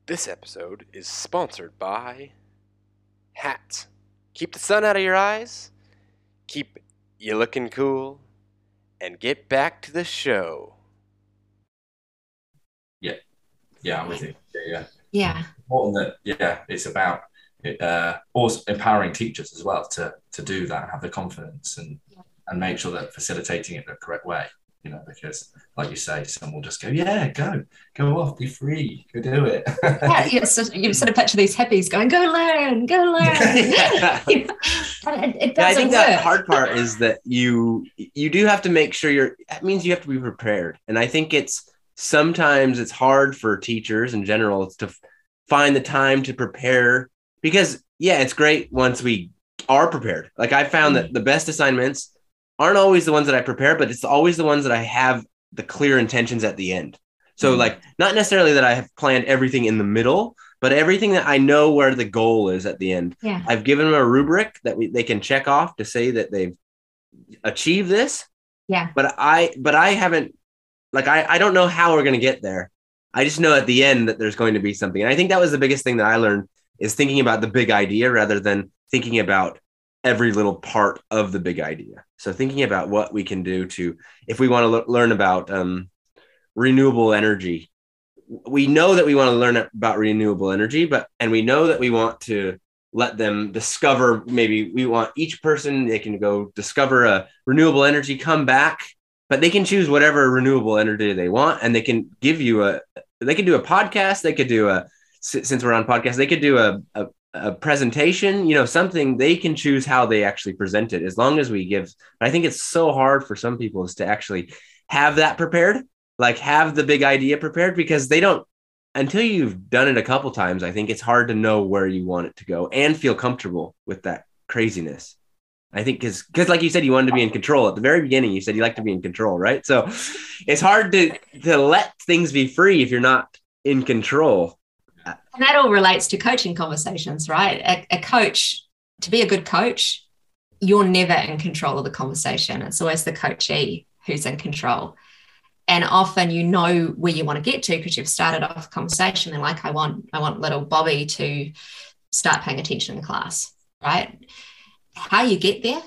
A: This episode is sponsored by hats. Keep the sun out of your eyes, keep you looking cool, and get back to the show.
D: yeah, yeah, I'm with you. Yeah, yeah.
F: yeah
D: important that yeah it's about uh, also empowering teachers as well to to do that have the confidence and and make sure that facilitating it the correct way you know because like you say some will just go yeah go go off be free go do it
F: yeah, you sort, you sort of picture these hippies going, "Go learn, go learn." You know, it, it
E: Yeah, I think
F: work.
E: that hard part is that you you do have to make sure you're that means you have to be prepared. And I think it's sometimes it's hard for teachers in general to find the time to prepare because yeah, it's great once we are prepared. Like I found that mm. the best assignments aren't always the ones that I prepare, but it's always the ones that I have the clear intentions at the end. So
D: Mhm.
E: like not necessarily that I have planned everything in the middle, but everything that I know where the goal is at the end.
F: yeah,
E: I've given them a rubric that we, they can check off to say that they've achieved this.
F: Yeah.
E: But I but I haven't like I, I don't know how we're gonna get there. I just know at the end that there's going to be something. And I think that was the biggest thing that I learned is thinking about the big idea rather than thinking about every little part of the big idea. So thinking about what we can do to if we want to le- learn about um, renewable energy we know that we want to learn about renewable energy but and we know that we want to let them discover maybe we want each person they can go discover a renewable energy come back but they can choose whatever renewable energy they want and they can give you a they can do a podcast they could do a since we're on podcast they could do a, a, a presentation you know something they can choose how they actually present it as long as we give i think it's so hard for some people is to actually have that prepared like have the big idea prepared because they don't until you've done it a couple times i think it's hard to know where you want it to go and feel comfortable with that craziness I think because because like you said, you wanted to be in control at the very beginning. You said you like to be in control, right? So it's hard to to let things be free if you're not in control.
F: And that all relates to coaching conversations, right? A, a coach, to be a good coach, you're never in control of the conversation. It's always the coachee who's in control. And often you know where you want to get to because you've started off a conversation and like I want, I want little Bobby to start paying attention in class, right? How you get there,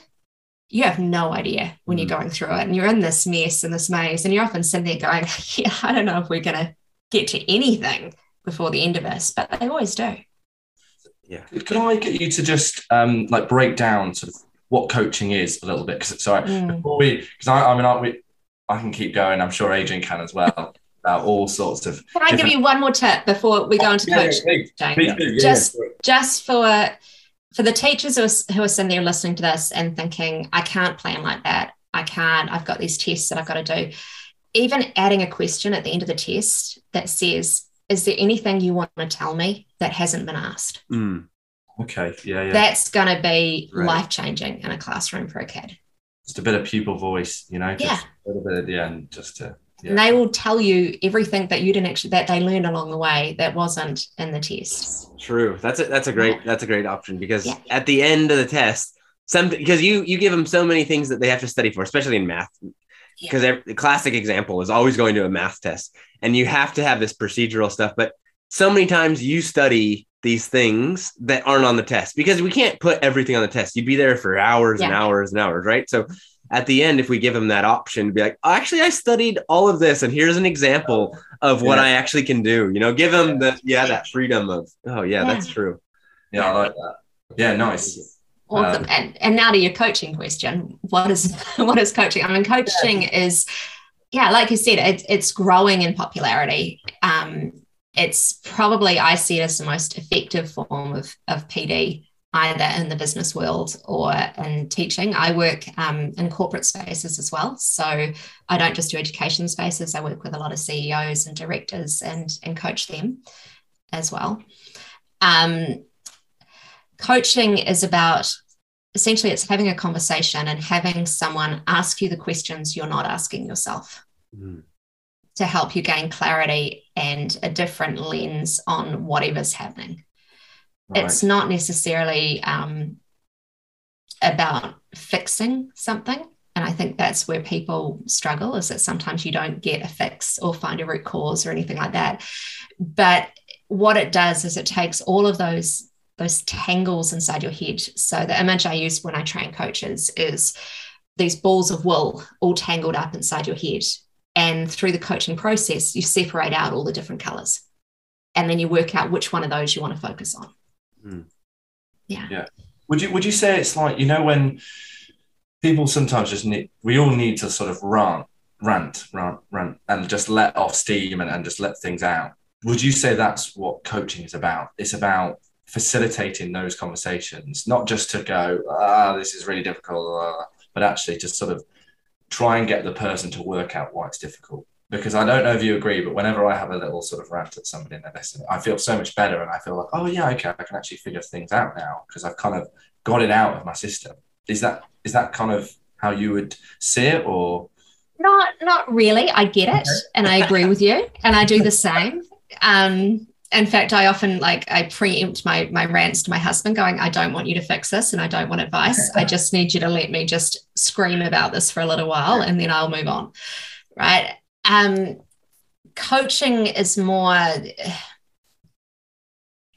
F: you have no idea when you're
E: Mm.
F: going through it. And you're in this mess and this maze, and you're often sitting there going, Yeah, I don't know if we're gonna get to anything before the end of us, but they always do.
E: Yeah.
D: Can I get you to just um, like break down sort of what coaching is a little bit? Because sorry,
F: Mm.
D: before we, because I, I mean, I, we, I can keep going. I'm sure Adrian can as well. About all sorts of.
F: Can I give you one more tip before we go into
D: Yeah, yeah,
F: coaching?
D: please,
F: Jane?
D: please yeah,
F: just
D: yeah.
F: just for for the teachers who are, who are sitting there listening to this and thinking i can't plan like that i can't i've got these tests that i've got to do even adding a question at the end of the test that says is there anything you want to tell me that hasn't been asked
E: Mm.
D: Okay, yeah, yeah.
F: that's going to be
E: Right.
F: life changing in a classroom for a kid
D: just a bit of pupil voice, you know, just
F: Yeah.
D: a little bit at the end, just to. Yeah.
F: and they will tell you everything that you didn't actually that they learned along the way that wasn't in the test
E: True. That's a that's a great that's a great option because
F: Yeah.
E: at the end of the test, some because you you give them so many things that they have to study for, especially in math. Because the classic example is always going to a math test, and you have to have this procedural stuff. But so many times you study these things that aren't on the test because we can't put everything on the test. You'd be there for hours and hours and hours, right? So at the end, if we give them that option to be like, actually, I studied all of this, and here's an example of what
D: Yeah.
E: I actually can do. You know, give them the yeah that freedom of oh yeah, that's true.
D: Yeah, I like that. Yeah, nice.
F: Awesome.
D: Um,
F: and and now to your coaching question. What is what is coaching? I mean, coaching is yeah, like you said, it, it's growing in popularity. Um, it's probably I see it as the most effective form of of PD, either in the business world or in teaching. I work um, in corporate spaces as well, so I don't just do education spaces. I work with a lot of CEOs and directors and and coach them as well. Um, coaching is about essentially it's having a conversation and having someone ask you the questions you're not asking yourself
E: Mm.
F: to help you gain clarity and a different lens on whatever's happening.
D: Right.
F: It's not necessarily um, about fixing something. And I think that's where people struggle is that sometimes you don't get a fix or find a root cause or anything like that. But what it does is it takes all of those those tangles inside your head. So the image I use when I train coaches is these balls of wool all tangled up inside your head. And through the coaching process, you separate out all the different colors. And then you work out which one of those you want to focus on.
E: Hmm.
F: Yeah.
D: Would you would you say it's like you know when people sometimes just need we all need to sort of rant rant rant rant and just let off steam and, and just let things out. Would you say that's what coaching is about? It's about facilitating those conversations, not just to go, ah, this is really difficult, but actually to sort of try and get the person to work out why it's difficult. Because I don't know if you agree, but whenever I have a little sort of rant at somebody and they listen, I feel so much better and I feel like, oh yeah, okay, I can actually figure things out now because I've kind of got it out of my system. Is that is that kind of how you would see it or
F: Not not really. I get it and I agree with you and I do the same. Um in fact, I often like I preempt my my rants to my husband, going, "I don't want you to fix this, and I don't want advice. I just need you to let me just scream about this for a little while, and then I'll move on." Right? Um, coaching is more.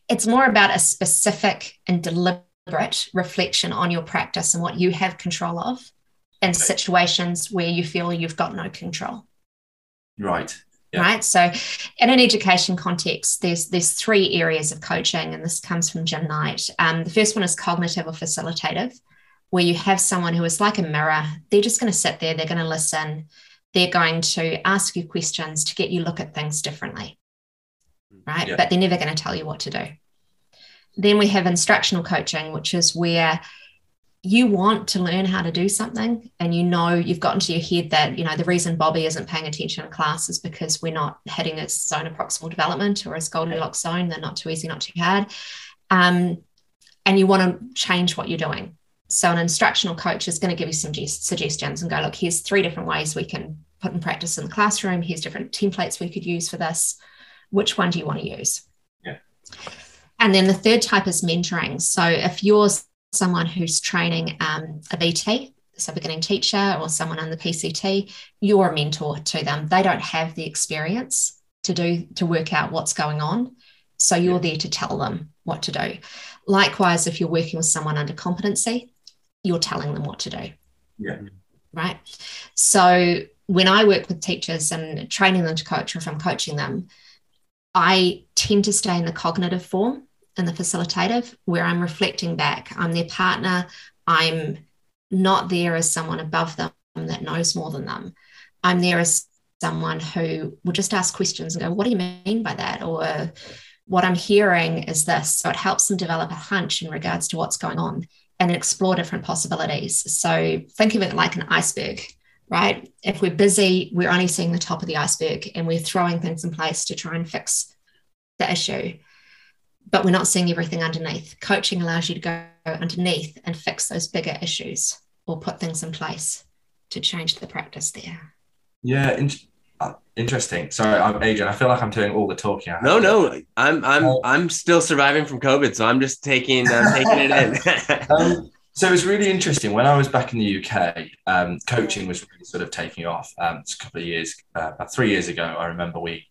F: It's more about a specific and deliberate reflection on your practice and what you have control of, in situations where you feel you've got no control
D: right? Yeah.
F: right? So in an education context there's there's three areas of coaching and this comes from jim knight. Um, the first one is cognitive or facilitative where you have someone who is like a mirror. They're just going to sit there they're going to listen they're going to ask you questions to get you look at things differently right?
D: Yeah.
F: but they're never going to tell you what to do. Then we have instructional coaching which is where you want to learn how to do something and you know you've got into your head that you know the reason bobby isn't paying attention in class is because we're not hitting his zone of proximal development or his goldilocks zone they're not too easy not too hard um, and you want to change what you're doing So an instructional coach is going to give you some suggestions and go, look, here's three different ways we can put in practice in the classroom. Here's different templates we could use for this. Which one do you want to use?
D: Yeah.
F: And then the third type is mentoring. So if you're someone who's training um, a BT, so beginning teacher or someone on the PCT, you're a mentor to them. They don't have the experience to do to work out what's going on. So you're there to tell them what to do. Likewise, if you're working with someone under competency, you're telling them what to do.
D: Yeah.
F: Right. So when I work with teachers and training them to coach, or if I'm coaching them, I tend to stay in the cognitive form and the facilitative, where I'm reflecting back. I'm their partner. I'm not there as someone above them that knows more than them. I'm there as someone who will just ask questions and go, What do you mean by that? Or what I'm hearing is this. So it helps them develop a hunch in regards to what's going on and explore different possibilities. So think of it like an iceberg, right? If we're busy, we're only seeing the top of the iceberg and we're throwing things in place to try and fix the issue, but we're not seeing everything underneath. Coaching allows you to go underneath and fix those bigger issues or put things in place to change the practice there.
D: Yeah, in- uh, interesting. Sorry, I'm Adrian. I feel like I'm doing all the talking.
E: No, no, I'm I'm I'm still surviving from COVID, so I'm just taking I'm taking it
D: in. um, so it was really interesting when I was back in the UK. Um, coaching was really sort of taking off. Um, a couple of years, uh, about three years ago, I remember we,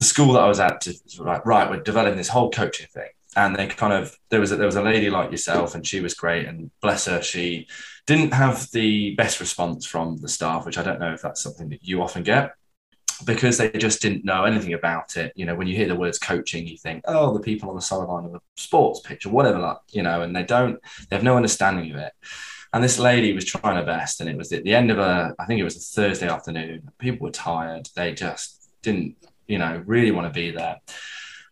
D: the school that I was at, was like, right, we're developing this whole coaching thing, and they kind of there was a, there was a lady like yourself, and she was great, and bless her, she didn't have the best response from the staff, which I don't know if that's something that you often get because they just didn't know anything about it. You know, when you hear the words coaching, you think, oh, the people on the sideline of a sports pitch or whatever, like, you know, and they don't, they have no understanding of it. And this lady was trying her best, and it was at the end of a, I think it was a Thursday afternoon. People were tired. They just didn't, you know, really want to be there.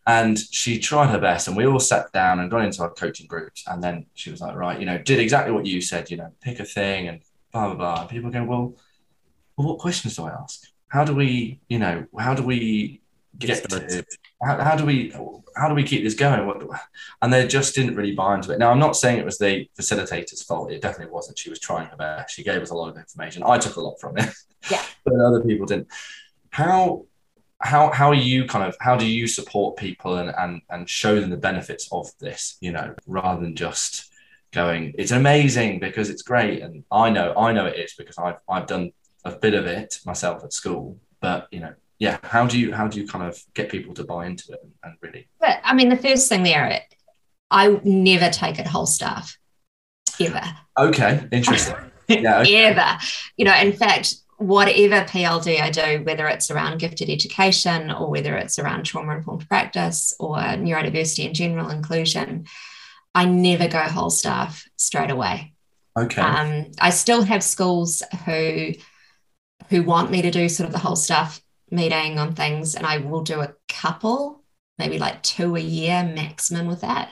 D: And she tried her best, and we all sat down and got into our coaching groups. And then she was like, right, you know, did exactly what you said, you know, pick a thing and blah, blah, blah. And people go, well, well, what questions do I ask? How do we, you know, how do we get, get to, how, how, do we, how do we keep this going? What, and they just didn't really buy into it. Now, I'm not saying it was the facilitator's fault. It definitely wasn't. She was trying her best. She gave us a lot of information. I took a lot from it.
F: Yeah.
D: but other people didn't. How how how are you kind of how do you support people and and and show them the benefits of this you know rather than just going it's amazing because it's great. And i know i know it is because i've i've done a bit of it myself at school. But you know yeah how do you how do you kind of get people to buy into it and, and really
F: but i mean the first thing there i never take it whole staff ever.
D: Okay interesting. Yeah
F: okay. ever. You know in fact whatever PLD I do, whether it's around gifted education or whether it's around trauma informed practice or neurodiversity and general inclusion, I never go whole staff straight away.
D: Okay.
F: Um, I still have schools who who want me to do sort of the whole staff meeting on things, and I will do a couple, maybe like two a year maximum with that.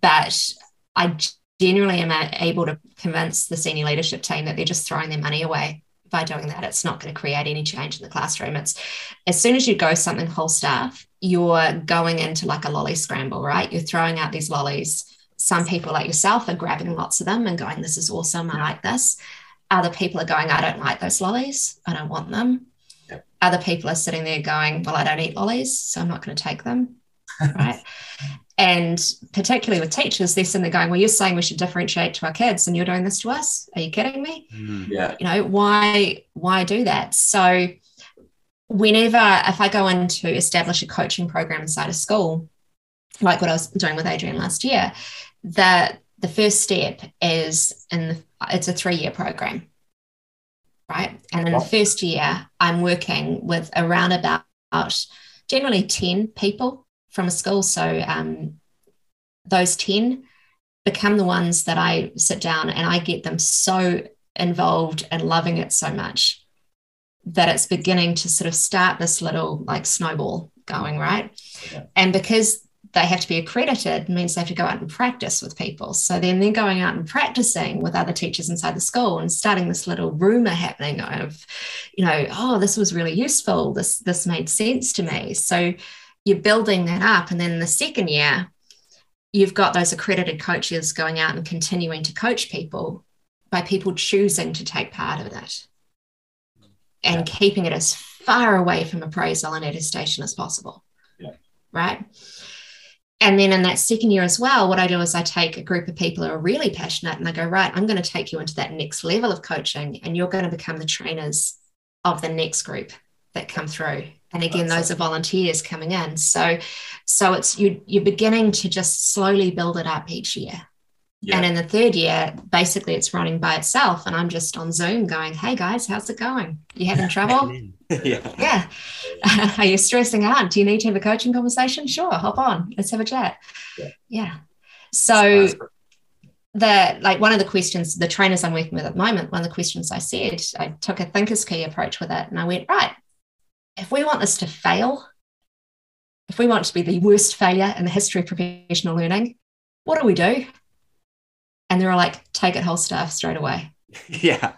F: But I generally am able to convince the senior leadership team that they're just throwing their money away by doing that, it's not going to create any change in the classroom. It's as soon as you go something whole staff, you're going into like a lolly scramble, right? You're throwing out these lollies. Some people like yourself are grabbing lots of them and going, This is awesome. I like this. Other people are going, I don't like those lollies. I don't want them. Other people are sitting there going, Well, I don't eat lollies, so I'm not going to take them. right. And particularly with teachers, they're sitting there going, Well, you're saying we should differentiate to our kids and you're doing this to us. Are you kidding me?
D: Mm, yeah.
F: You know, why why do that? So whenever if I go in to establish a coaching program inside a school, like what I was doing with Adrian last year, that the first step is in the, it's a three-year program. Right. And in the first year, I'm working with around about generally 10 people from a school. So um, those 10 become the ones that I sit down and I get them so involved and loving it so much that it's beginning to sort of start this little like snowball going, right? Yeah. And because they have to be accredited means they have to go out and practice with people. So then they're going out and practicing with other teachers inside the school and starting this little rumor happening of, you know, oh, this was really useful. This this made sense to me. So you're building that up. And then the second year, you've got those accredited coaches going out and continuing to coach people by people choosing to take part of it and
D: Yeah.
F: keeping it as far away from appraisal and attestation as possible.
D: Yeah.
F: Right. And then in that second year as well, what I do is I take a group of people who are really passionate and I go, right, I'm going to take you into that next level of coaching and you're going to become the trainers of the next group that come through. And again,
D: That's
F: those are volunteers coming in. So so it's you you're beginning to just slowly build it up each year.
D: Yeah.
F: And in the third year, basically it's running by itself. And I'm just on Zoom going, hey guys, how's it going? You having trouble?
E: yeah.
F: yeah. Are you stressing out? Do you need to have a coaching conversation? Sure, hop on. Let's have a chat.
D: Yeah.
F: Yeah. So the like one of the questions, the trainers I'm working with at the moment, one of the questions I said, I took a thinker's key approach with it and I went, right, if we want this to fail, if we want it to be the worst failure in the history of professional learning, what do we do? And they were like, take it whole staff straight away
E: Yeah.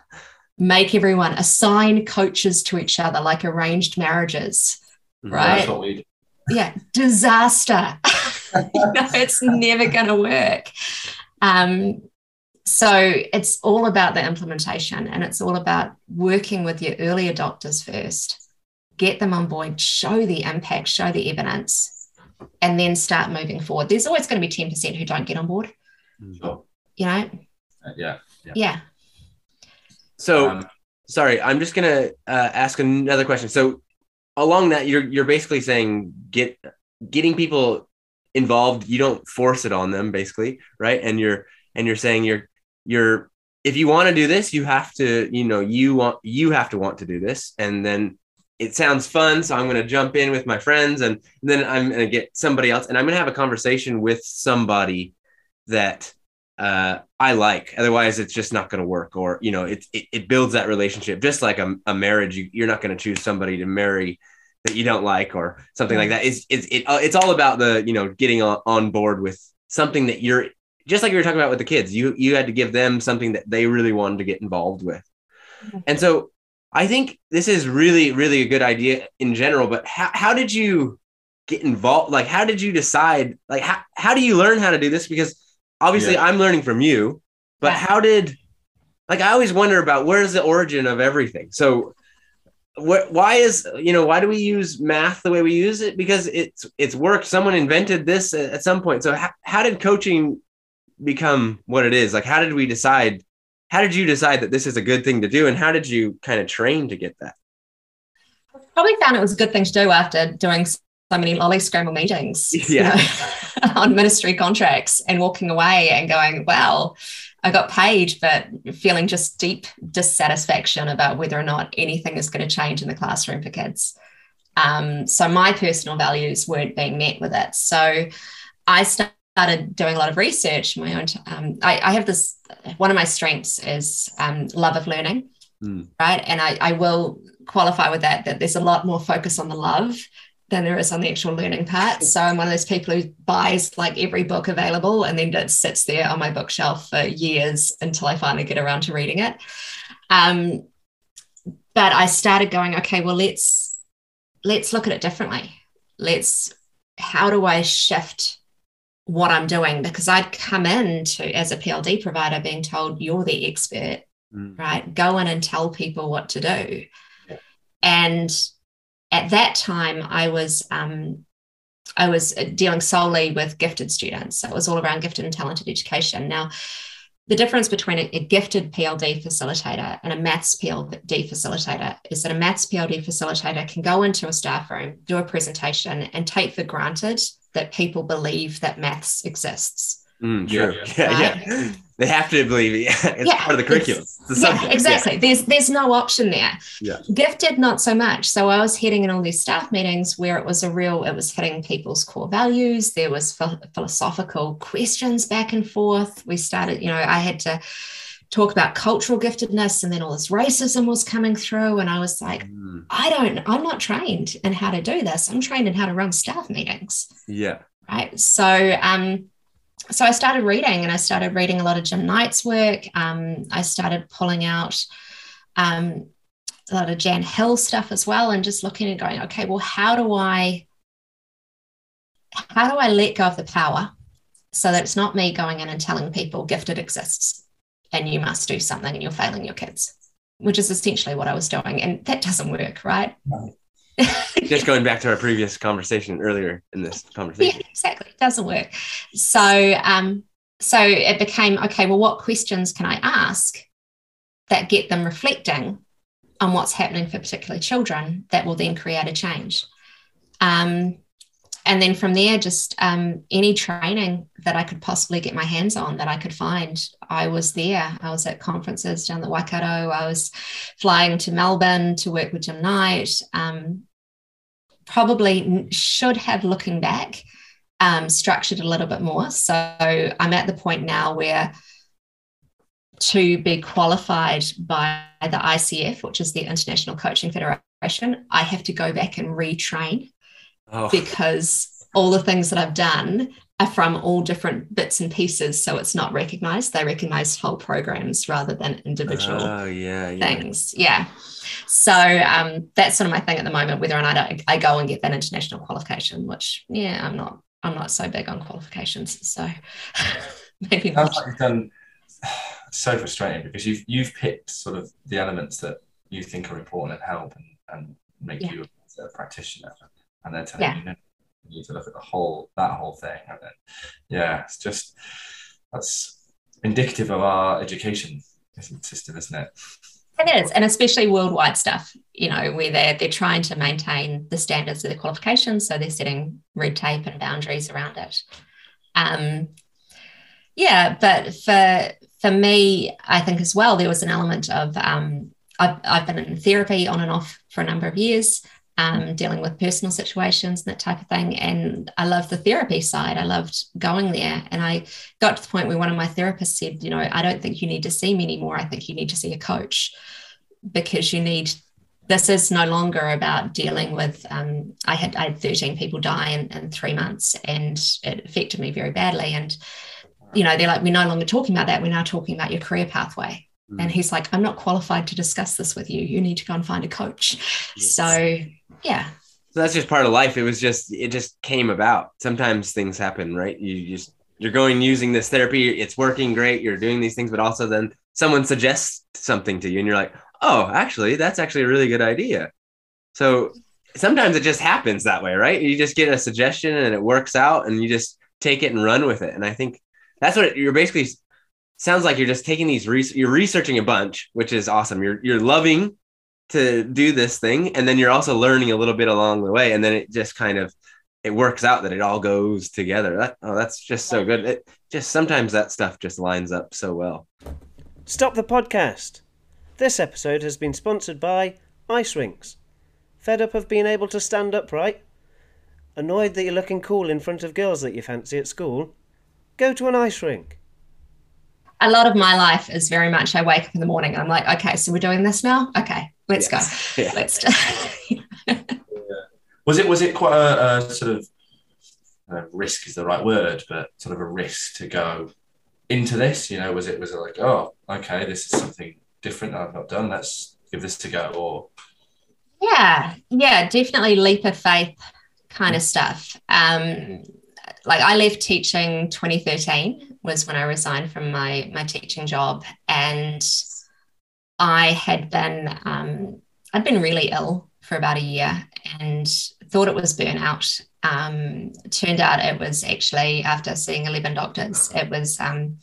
F: make everyone assign coaches to each other like arranged marriages Right.
D: That's what we
F: yeah disaster you know, it's never going to work um, so it's all about the implementation and it's all about working with your early adopters first get them on board show the impact show the evidence and then start moving forward there's always going to be 10% who don't get on board
D: Sure.
F: you know
D: Uh, yeah.
F: yeah
E: So
D: Um,
E: sorry, I'm just gonna uh, ask another question. So along that, you're you're basically saying get getting people involved. You don't force it on them, basically, right? And you're and you're saying you're you're if you want to do this, you have to you know you want you have to want to do this, and then it sounds fun, so I'm going to jump in with my friends, and then I'm going to get somebody else, and I'm going to have a conversation with somebody that uh, I like. Otherwise, it's just not going to work. Or you know, it, it it builds that relationship. Just like a, a marriage, you, you're not going to choose somebody to marry that you don't like or something like that. It's it's it, uh, it's all about the you know getting on, on board with something that you're just like you were talking about with the kids. You you had to give them something that they really wanted to get involved with, and so I think this is really really a good idea in general. But how how did you get involved? Like, how did you decide? Like, how how do you learn how to do this? Because obviously
D: Yeah.
E: I'm learning from you, but
F: Yeah.
E: how did like I always wonder about where's the origin of everything. So what why is you know why do we use math the way we use it because it's it's worked someone invented this at, at some point so how, how did coaching become what it is like how did we decide how did you decide that this is a good thing to do and how did you kind of train to get that I
F: probably found it was a good thing to do after doing so many lolly scramble meetings you know, on ministry contracts and walking away and going, wow, I got paid, but feeling just deep dissatisfaction about whether or not anything is going to change in the classroom for kids. Um, so my personal values weren't being met with it. So I started doing a lot of research. My own, um, I, I have this. One of my strengths is um, love of learning,
E: Mm.
F: right? And I, I will qualify with that that there's a lot more focus on the love than there is on the actual learning part. So I'm one of those people who buys like every book available and then it sits there on my bookshelf for years until I finally get around to reading it. Um, but I started going, okay, well let's let's look at it differently. Let's how do I shift what I'm doing? Because I'd come in to as a PLD provider being told you're the expert
E: Mm.
F: right? Go in and tell people what to do.
D: Yeah.
F: And at that time, I was um, I was dealing solely with gifted students. So it was all around gifted and talented education. Now, the difference between a, a gifted PLD facilitator and a maths PLD facilitator is that a maths PLD facilitator can go into a staff room, do a presentation, and take for granted that people believe that maths exists.
E: Mm,
D: Yeah,
E: true. Yeah, yeah, They have to believe it. Yeah, it's
F: Yeah,
E: part of the curriculum.
F: it's-
E: It's the
F: yeah,
E: subject.
F: exactly. There's there's no option there.
E: Yeah.
F: Gifted, not so much. So I was heading in all these staff meetings where it was a real, it was hitting people's core values. There was ph- philosophical questions back and forth. We started, you know, I had to talk about cultural giftedness, and then all this racism was coming through, and I was like,
E: Mm,
F: I don't, I'm not trained in how to do this. I'm trained in how to run staff meetings.
E: Yeah.
F: right. So um so i started reading and i started reading a lot of jim knight's work. Um i started pulling out um a lot of jan hill stuff as well and just looking and going okay well how do i how do i let go of the power so that it's not me going in and telling people gifted exists and you must do something and you're failing your kids, which is essentially what I was doing. And that doesn't work, right?
E: Just going back to our previous conversation earlier in this conversation.
F: Yeah, exactly. It doesn't work. So, um, so it became okay. Well, what questions can I ask that get them reflecting on what's happening for particular children that will then create a change? Um, and then from there, just um, any training that I could possibly get my hands on that I could find, I was there. I was at conferences down the Waikato. I was flying to Melbourne to work with Jim Knight. Um, probably should have, looking back, um, structured a little bit more. So I'm at the point now where to be qualified by the ICF, which is the International Coaching Federation, I have to go back and retrain oh. because all the things that I've done are from all different bits and pieces. So it's not recognized. They recognize whole programs rather than individual
E: oh, yeah, yeah.
F: things. Yeah. So um, that's sort of my thing at the moment, whether or not I, I go and get that international qualification, which yeah, I'm not I'm not so big on qualifications. So maybe
D: not. Like you've done so frustrating because you've you've picked sort of the elements that you think are important and help and, and make yeah. you a practitioner and they're telling yeah. you, no, you need to look at the whole that whole thing. And then yeah it's just that's indicative of our education system isn't it?
F: It is and especially worldwide stuff you know where they're they're trying to maintain the standards of the qualifications so they're setting red tape and boundaries around it. Um yeah but for for me i think as well there was an element of um I've, I've been in therapy on and off for a number of years um, dealing with personal situations and that type of thing. And I love the therapy side. I loved going there. And I got to the point where one of my therapists said, you know, I don't think you need to see me anymore. I think you need to see a coach because you need this is no longer about dealing with um, I had I had 13 people die in, in three months and it affected me very badly. And you know, they're like, we're no longer talking about that. We're now talking about your career pathway. Mm. And he's like, I'm not qualified to discuss this with you. You need to go and find a coach. Yes. So yeah.
E: So that's just part of life. It was just it just came about. Sometimes things happen right? You just you're going using this therapy it's working great you're doing these things but also then someone suggests something to you and you're like oh actually that's actually a really good idea. So sometimes it just happens that way right? You just get a suggestion and it works out and you just take it and run with it. And i think that's what you're basically sounds like you're just taking these you're researching a bunch which is awesome. You're you're loving to do this thing and then you're also learning a little bit along the way and then it just kind of it works out that it all goes together. That, oh that's just so good. It just sometimes that stuff just lines up so well.
C: Stop the podcast. This episode has been sponsored by ice rinks. Fed up of being able to stand upright? Annoyed that you're looking cool in front of girls that you fancy at school? Go to an ice rink.
F: A lot of my life is very much I wake up in the morning and I'm like, okay, so we're doing this now. Okay, let's yes. go. Yeah. Let's.
D: yeah. Was it was it quite a, a sort of uh, risk is the right word, but sort of a risk to go into this? You know, was it was it like, oh, okay, this is something different I've not done. Let's give this to go. Or
F: yeah, yeah, definitely leap of faith kind of stuff. Um, like I left teaching 2013 was when I resigned from my my teaching job, and I had been um, I'd been really ill for about a year and thought it was burnout. Um, turned out it was actually after seeing 11 doctors, it was um,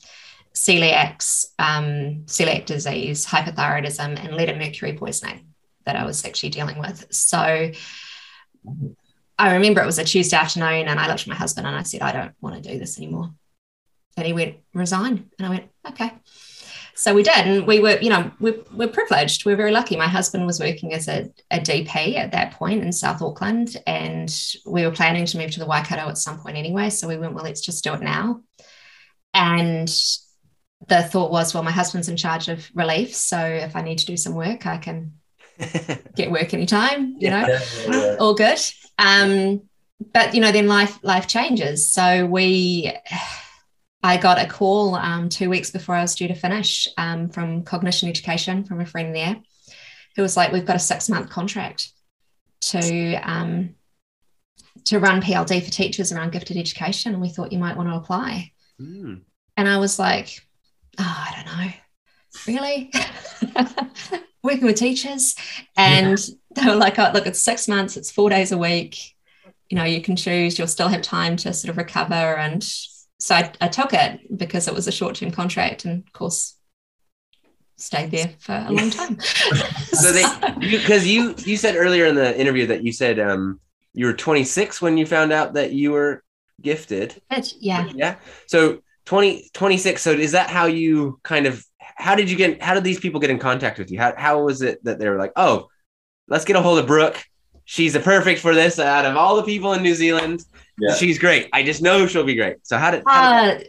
F: celiacs, um, celiac disease, hypothyroidism, and lead and mercury poisoning that I was actually dealing with. So I remember it was a Tuesday afternoon, and I looked at my husband and I said, I don't want to do this anymore. And he went, resign. And I went, okay. So we did. And we were, you know, we're, we're privileged. We're very lucky. My husband was working as a, a DP at that point in South Auckland, and we were planning to move to the Waikato at some point anyway. So we went, well, let's just do it now. And the thought was, well, my husband's in charge of relief. So if I need to do some work, I can get work anytime, you know, yeah, yeah, yeah. all good. Um, but you know, then life life changes. So we, I got a call um, two weeks before I was due to finish um, from Cognition Education from a friend there, who was like, "We've got a six month contract to um, to run PLD for teachers around gifted education, and we thought you might want to apply."
E: Hmm.
F: And I was like, oh, I don't know, really? Working with teachers. And they were like, oh, look, it's six months, it's four days a week. You know, you can choose, you'll still have time to sort of recover. And so I, I took it because it was a short term contract. And of course, stayed there for a long time.
E: So they, because you, you said earlier in the interview that you said um, you were 26 when you found out that you were gifted.
F: Yeah.
E: Yeah. So 20, 26. So is that how you kind of, how did you get, how did these people get in contact with you? How, how was it that they were like, oh, let's get a hold of Brooke. She's the perfect for this out of all the people in New Zealand.
D: Yeah.
E: She's great. I just know she'll be great. So how did, how did
F: Uh,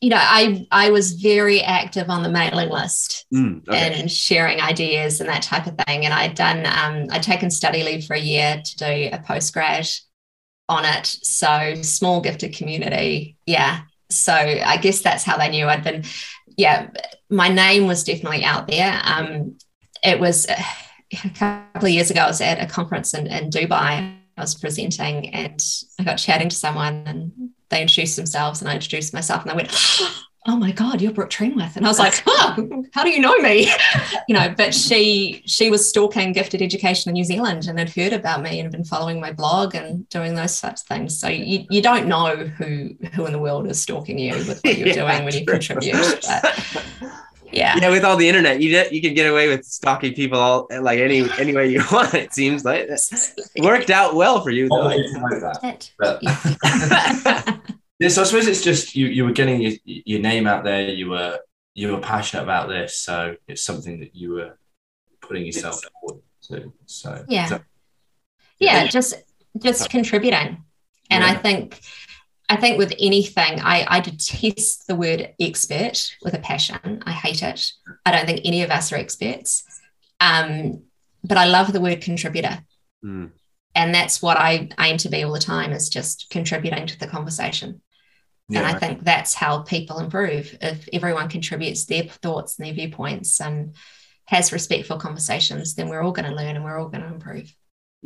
F: you know, I I was very active on the mailing list
E: Mm, okay.
F: and sharing ideas and that type of thing. And I'd done um, I'd taken study leave for a year to do a postgrad on it. So small gifted community, yeah. So I guess that's how they knew I'd been. Yeah, my name was definitely out there. Um, it was uh, a couple of years ago. I was at a conference in, in Dubai. I was presenting and I got chatting to someone and they introduced themselves and I introduced myself and they went, Oh my God, you're Brooke Trenwith. And I was like, oh, how do you know me? you know, but she she was stalking gifted education in New Zealand and had heard about me and had been following my blog and doing those sorts of things. So you, you don't know who who in the world is stalking you with what you're
E: Yeah,
F: doing when you
E: true.
F: contribute. But yeah.
E: yeah, with all the internet, you get, you can get away with stalking people all like any any way you want. It seems like it worked out well for you. Though.
D: the way to know that. But-
F: yeah.
D: Yeah, so I suppose it's just you you were getting your, your name out there. You were you were passionate about this, so it's something that you were putting yourself forward to. So
F: Yeah.
D: so-
F: yeah just just contributing and i think i think with anything i i detest the word expert with a passion. I hate it. I don't think any of us are experts. Um but i love the word contributor.
E: Mm.
F: and that's what i aim to be all the time is just contributing to the conversation. And i
D: yeah,
F: think that's how people improve if everyone contributes their thoughts and their viewpoints and has respectful conversations then we're all going to learn and we're all going to improve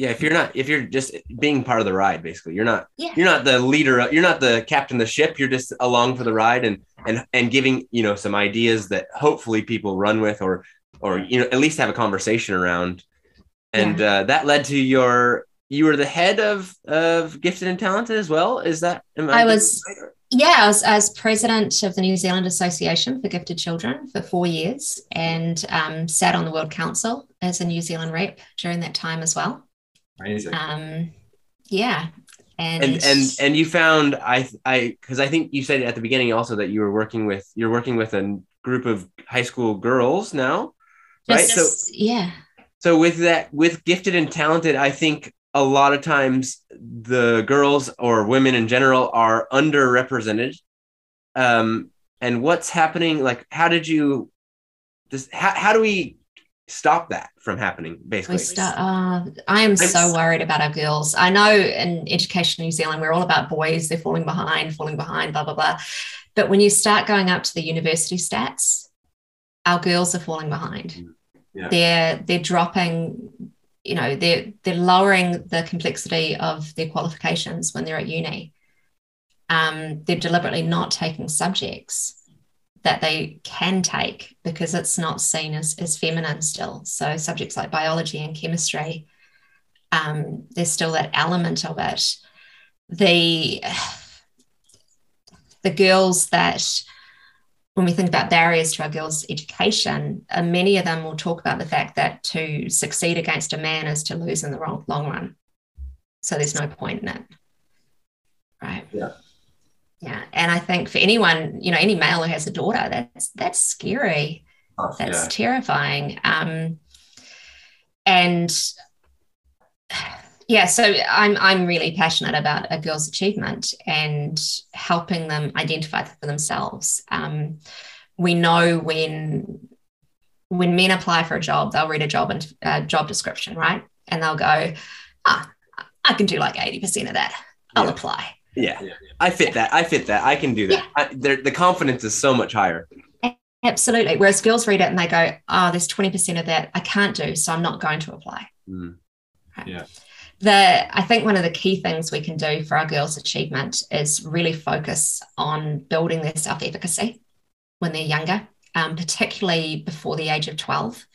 E: Yeah, if you're not, if you're just being part of the ride, basically, you're not,
F: Yeah.
E: you're not the leader, you're not the captain of the ship. You're just along for the ride and and and giving you know some ideas that hopefully people run with or or you know at least have a conversation around. And uh, that led to your, you were the head of of gifted and talented as well. Is that?
F: I
E: getting
F: was-
E: right?
F: Yeah, I was, I was president of the New Zealand Association for Gifted Children for four years and um, sat on the World Council as a New Zealand rep during that time as well.
D: Amazing.
F: Um, yeah. And,
E: and and and you found I I because I think you said at the beginning also that you were working with you're working with a group of high school girls now, right?
F: just,
E: So
F: yeah.
E: so with that with gifted and talented, I think a lot of times the girls or women in general are underrepresented. Um, and what's happening? Like, how did you? This how how do we stop that from happening? Basically,
F: We start. Uh, I am so worried about our girls. I know in Education New Zealand, we're all about boys. They're falling behind, falling behind, blah blah blah. But when you start going up to the university stats, our girls are falling behind.
D: Yeah.
F: They're they're dropping. You know, they're they're lowering the complexity of their qualifications when they're at uni. Um, they're deliberately not taking subjects that they can take because it's not seen as, as feminine still. So subjects like biology and chemistry, um, there's still that element of it. The the girls that when we think about barriers to our girls' education, uh, many of them will talk about the fact that to succeed against a man is to lose in the wrong, long run. So there's no point in it. Right.
D: Yeah.
F: Yeah. And I think for anyone, you know, any male who has a daughter, that's that's scary.
D: Tough,
F: That's
D: yeah.
F: terrifying. Um, and yeah, so I'm I'm really passionate about a girl's achievement and helping them identify for themselves. Um, we know when when men apply for a job, they'll read a job and uh, job description, right? And they'll go, "Ah, I can do like eighty percent of that. I'll
E: Yeah.
F: apply."
E: Yeah,
D: Yeah.
E: I fit that. I fit that. I can do that. I, the confidence is so much higher.
F: Absolutely. Whereas girls read it and they go, "Oh, there's twenty percent of that I can't do, so I'm not going to apply."
E: Mm.
F: the I think one of the key things we can do for our girls' achievement is really focus on building their self-efficacy when they're younger, um, particularly before the age of 12.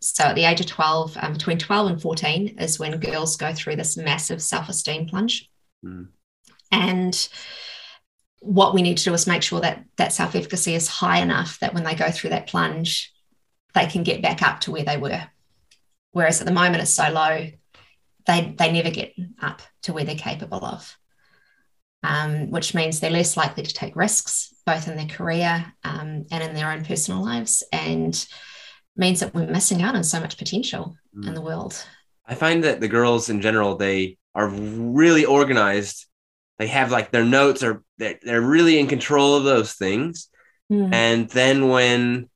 F: So at the age of 12, um, between 12 and 14 is when girls go through this massive self-esteem plunge.
E: Mm.
F: And what we need to do is make sure that that self-efficacy is high enough that when they go through that plunge, they can get back up to where they were. Whereas at the moment it's so low, they they never get up to where they're capable of. Um, which means they're less likely to take risks, both in their career um, and in their own personal lives, and means that we're missing out on so much potential
E: Mm.
F: in the world.
E: I find that the girls in general they are really organized. They have like their notes are they're, they're really in control of those things.
F: Mm.
E: And then when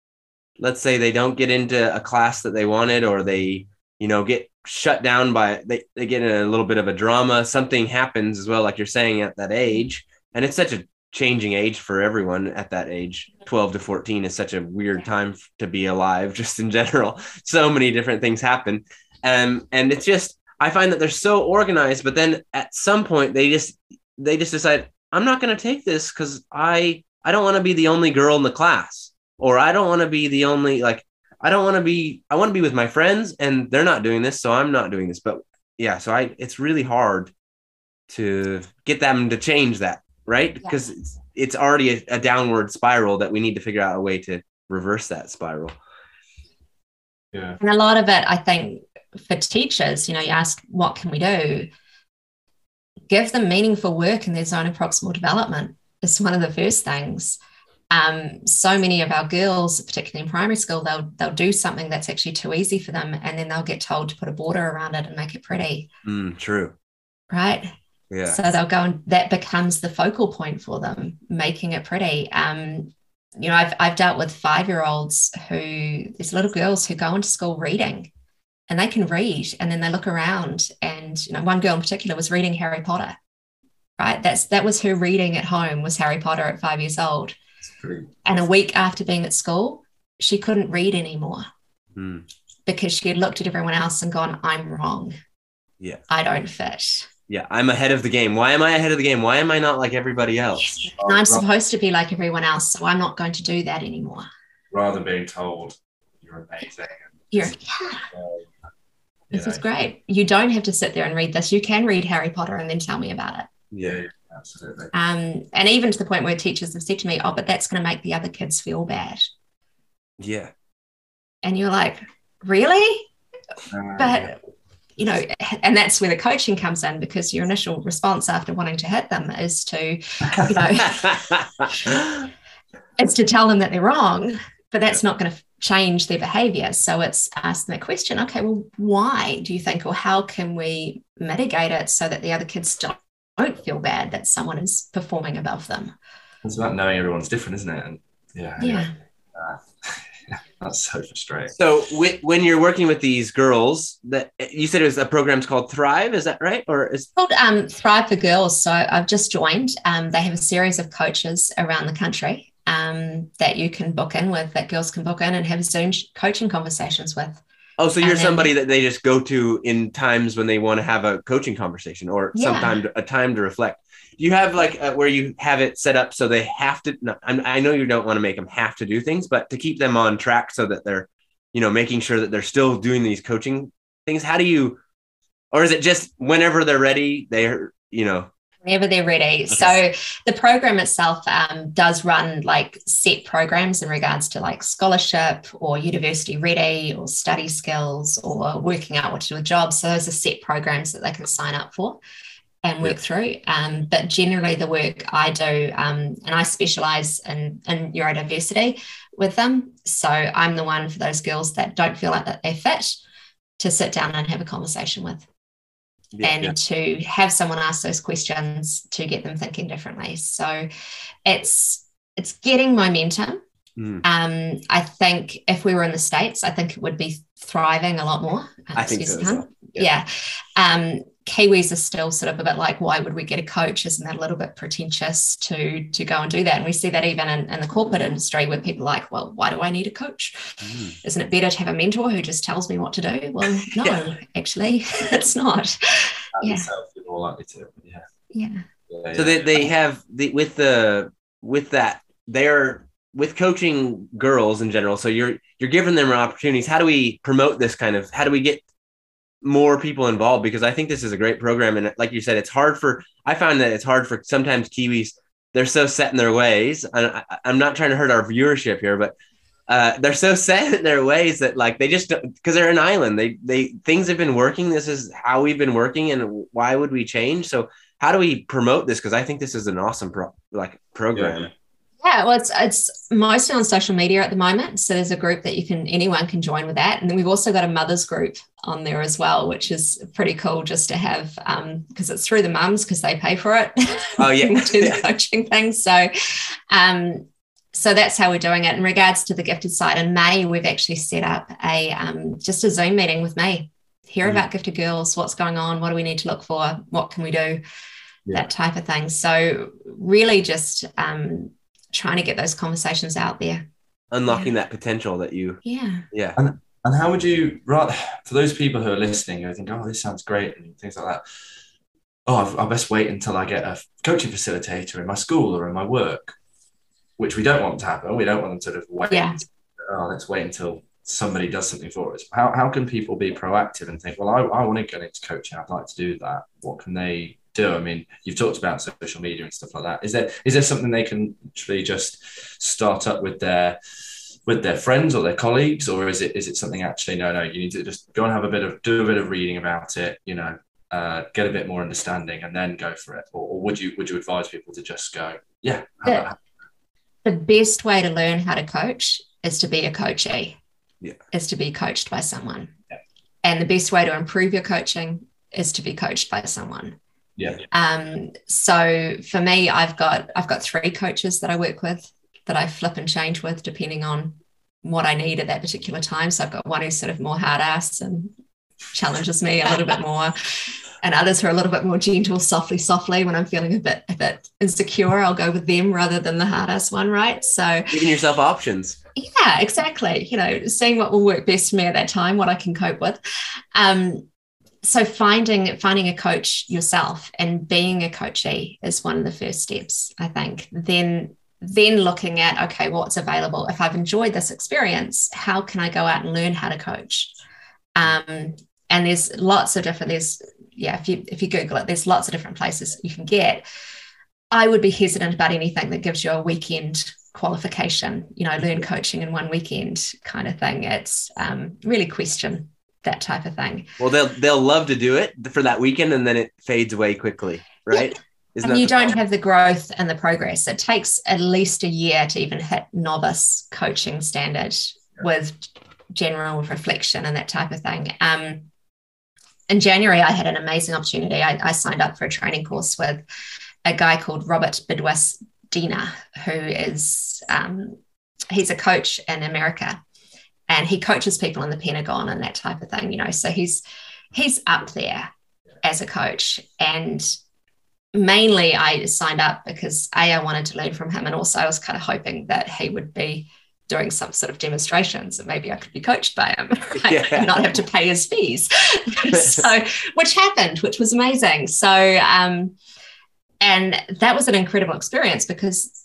E: let's say they don't get into a class that they wanted or they you know get shut down by they, they get in a little bit of a drama something happens as well like you're saying at that age. And it's such a changing age for everyone at that age. 12 to 14 is such a weird time to be alive just in general. So many different things happen. Um, and it's just i find that they're so organized but then at some point they just they just decide i'm not going to take this because i i don't want to be the only girl in the class or i don't want to be the only like i don't want to be i want to be with my friends and they're not doing this so i'm not doing this but yeah so i it's really hard to get them to change that right because it's, it's already a, a downward spiral that we need to figure out a way to reverse that spiral
D: Yeah.
F: And a lot of it, I think, for teachers, you know, you ask, what can we do? Give them meaningful work in their zone of proximal development is one of the first things. Um, so many of our girls, particularly in primary school, they'll they'll do something that's actually too easy for them, and then they'll get told to put a border around it and make it pretty,
E: Mm, true
F: right?
E: yeah
F: So they'll go and that becomes the focal point for them, making it pretty. Um, you know, I've I've dealt with five year olds who these little girls who go into school reading, and they can read, and then they look around, and you know, one girl in particular was reading Harry Potter. Right, that's that was her reading at home was Harry Potter at five years old, and a week after being at school, she couldn't read anymore
E: Mm,
F: because she had looked at everyone else and gone, "I'm wrong.
E: Yeah.
F: I don't fit."
E: yeah i'm ahead of the game why am i ahead of the game why am i not like everybody else
F: And I'm supposed to be like everyone else, so I'm not going to do that anymore.
D: rather being told you're amazing.
F: You're, yeah,
D: you
F: this
D: know,
F: is great. You don't have to sit there and read this. You can read Harry Potter and then tell me about it.
D: Yeah, absolutely.
F: Um, and even to the point where teachers have said to me, "Oh, but that's going to make the other kids feel bad,"
E: yeah
F: and you're like, "Really?"
D: Uh,
F: But you know, and that's where the coaching comes in because your initial response after wanting to hit them is to you know, it's to tell them that they're wrong, but that's not going to change their behavior. So it's asking that question, okay, well, why do you think, or how can we mitigate it so that the other kids don't, don't feel bad that someone is performing above them?
D: it's about knowing everyone's different, isn't it? And yeah,
F: Yeah.
D: uh, that's so frustrating.
E: so wh- when you're working with these girls that you said it was a program's called thrive is that right or is
F: called um, Thrive for Girls. So I've just joined. Um, they have a series of coaches around the country um, that you can book in with, that girls can book in and have Zoom coaching conversations with.
E: oh so you're
F: And then-
E: somebody that they just go to in times when they want to have a coaching conversation or
F: Yeah.
E: sometime a time to reflect Do you have like uh, where you have it set up so they have to no, i know you don't want to make them have to do things but to keep them on track so that they're you know making sure that they're still doing these coaching things how do you or is it just whenever they're ready they're you know
F: whenever they're ready. So the program itself um, does run like set programs in regards to like scholarship or university ready or study skills or working out what to do with jobs. So those are set programs that they can sign up for and work through. Um, but generally, the work I do, um, and I specialize in, in neurodiversity with them. So I'm the one for those girls that don't feel like that they fit to sit down and have a conversation with
E: yeah,
F: and
E: yeah.
F: to have someone ask those questions to get them thinking differently. So it's it's getting momentum.
E: Mm.
F: Um, I think if we were in the states, I think it would be thriving a lot more. Um,
E: I think so well.
F: Yeah. Um, Kiwis are still sort of a bit like, why would we get a coach? Isn't that a little bit pretentious to to go and do that? And we see that even in, in the corporate industry where people are like, well, why do I need a coach?
E: Mm.
F: Isn't it better to have a mentor who just tells me what to do? Well, no,
E: Yeah.
F: actually, it's not.
D: as
F: Yeah.
D: more likely to. Yeah.
F: Yeah.
D: yeah
E: So they, they have the with the with that they're with coaching girls in general. So you're you're giving them opportunities. How do we promote this kind of? How do we get more people involved? Because I think this is a great program, and like you said, it's hard for. I find that it's hard for sometimes Kiwis. They're so set in their ways. And I, I'm not trying to hurt our viewership here, but uh, they're so set in their ways that like they just because they're an island. They they things have been working. This is how we've been working, and why would we change? So how do we promote this? Because I think this is an awesome pro- like program.
D: Yeah.
F: Yeah, well, it's it's mostly on social media at the moment. So there's a group that you can anyone can join with that, and then we've also got a mothers group on there as well, which is pretty cool just to have because it's through the mums because they pay for it.
E: Oh, yeah.
F: Do the
E: Yeah.
F: coaching thing. So, um, so that's how we're doing it. In regards to the gifted side, in May we've actually set up a um, just a Zoom meeting with me. Hear
E: Mhm.
F: about gifted girls, what's going on, what do we need to look for, what can we do,
D: Yeah.
F: that type of thing. So really just um, trying to get those conversations out there.
E: Unlocking that potential that you
F: Yeah.
E: yeah.
D: And how would you, right, for those people who are listening who think, oh, this sounds great and things like that, oh, I've- I best wait until I get a coaching facilitator in my school or in my work, which we don't want to happen. We don't want them to sort of wait.
F: Yeah.
D: Oh, let's wait until somebody does something for us. How, how can people be proactive and think, well, I, I want to get into coaching. I'd like to do that. What can they do? I mean, you've talked about social media and stuff like that. Is there is there something they can actually just start up with their with their friends or their colleagues, or is it is it something actually no no you need to just go and have a bit of do a bit of reading about it, you know, uh, get a bit more understanding and then go for it, or, or would you would you advise people to just go yeah
F: The best way to learn how to coach is to be a coachee.
E: Yeah.
F: Is to be coached by someone.
D: Yeah.
F: And the best way to improve your coaching is to be coached by someone.
D: Yeah
F: Um, so for me, I've got I've got three coaches that I work with that I flip and change with depending on what I need at that particular time. So I've got one who's sort of more hard ass and challenges me a little bit more, and others who are a little bit more gentle, softly, softly. When I'm feeling a bit a bit insecure, I'll go with them rather than the hard ass one, right? So
E: Giving yourself options.
F: yeah, exactly. You know, seeing what will work best for me at that time, what I can cope with. Um, so finding finding a coach yourself and being a coachee is one of the first steps, I think. Then then looking at okay, what's available. If I've enjoyed this experience, how can I go out and learn how to coach? Um, and there's lots of different. There's yeah, if you if you Google it, there's lots of different places you can get. I would be hesitant about anything that gives you a weekend qualification, you know, learn coaching in one weekend kind of thing. It's um, really question that type of thing.
E: Well, they'll they'll love to do it for that weekend, and then it fades away quickly, right? Isn't
F: and you don't
E: problem?
F: have the growth and the progress. It takes at least a year to even hit novice coaching standard with general reflection and that type of thing. Um, in January, I had an amazing opportunity. I, I signed up for a training course with a guy called Robert Bidwas Dina, who is um, he's a coach in America, and he coaches people in the Pentagon and that type of thing. You know, so he's he's up there as a coach, and mainly I signed up because a I wanted to learn from him, and also I was kind of hoping that he would be doing some sort of demonstrations and maybe I could be coached by him right?
E: Yeah.
F: and not have to pay his fees. so which happened, which was amazing. So um and that was an incredible experience because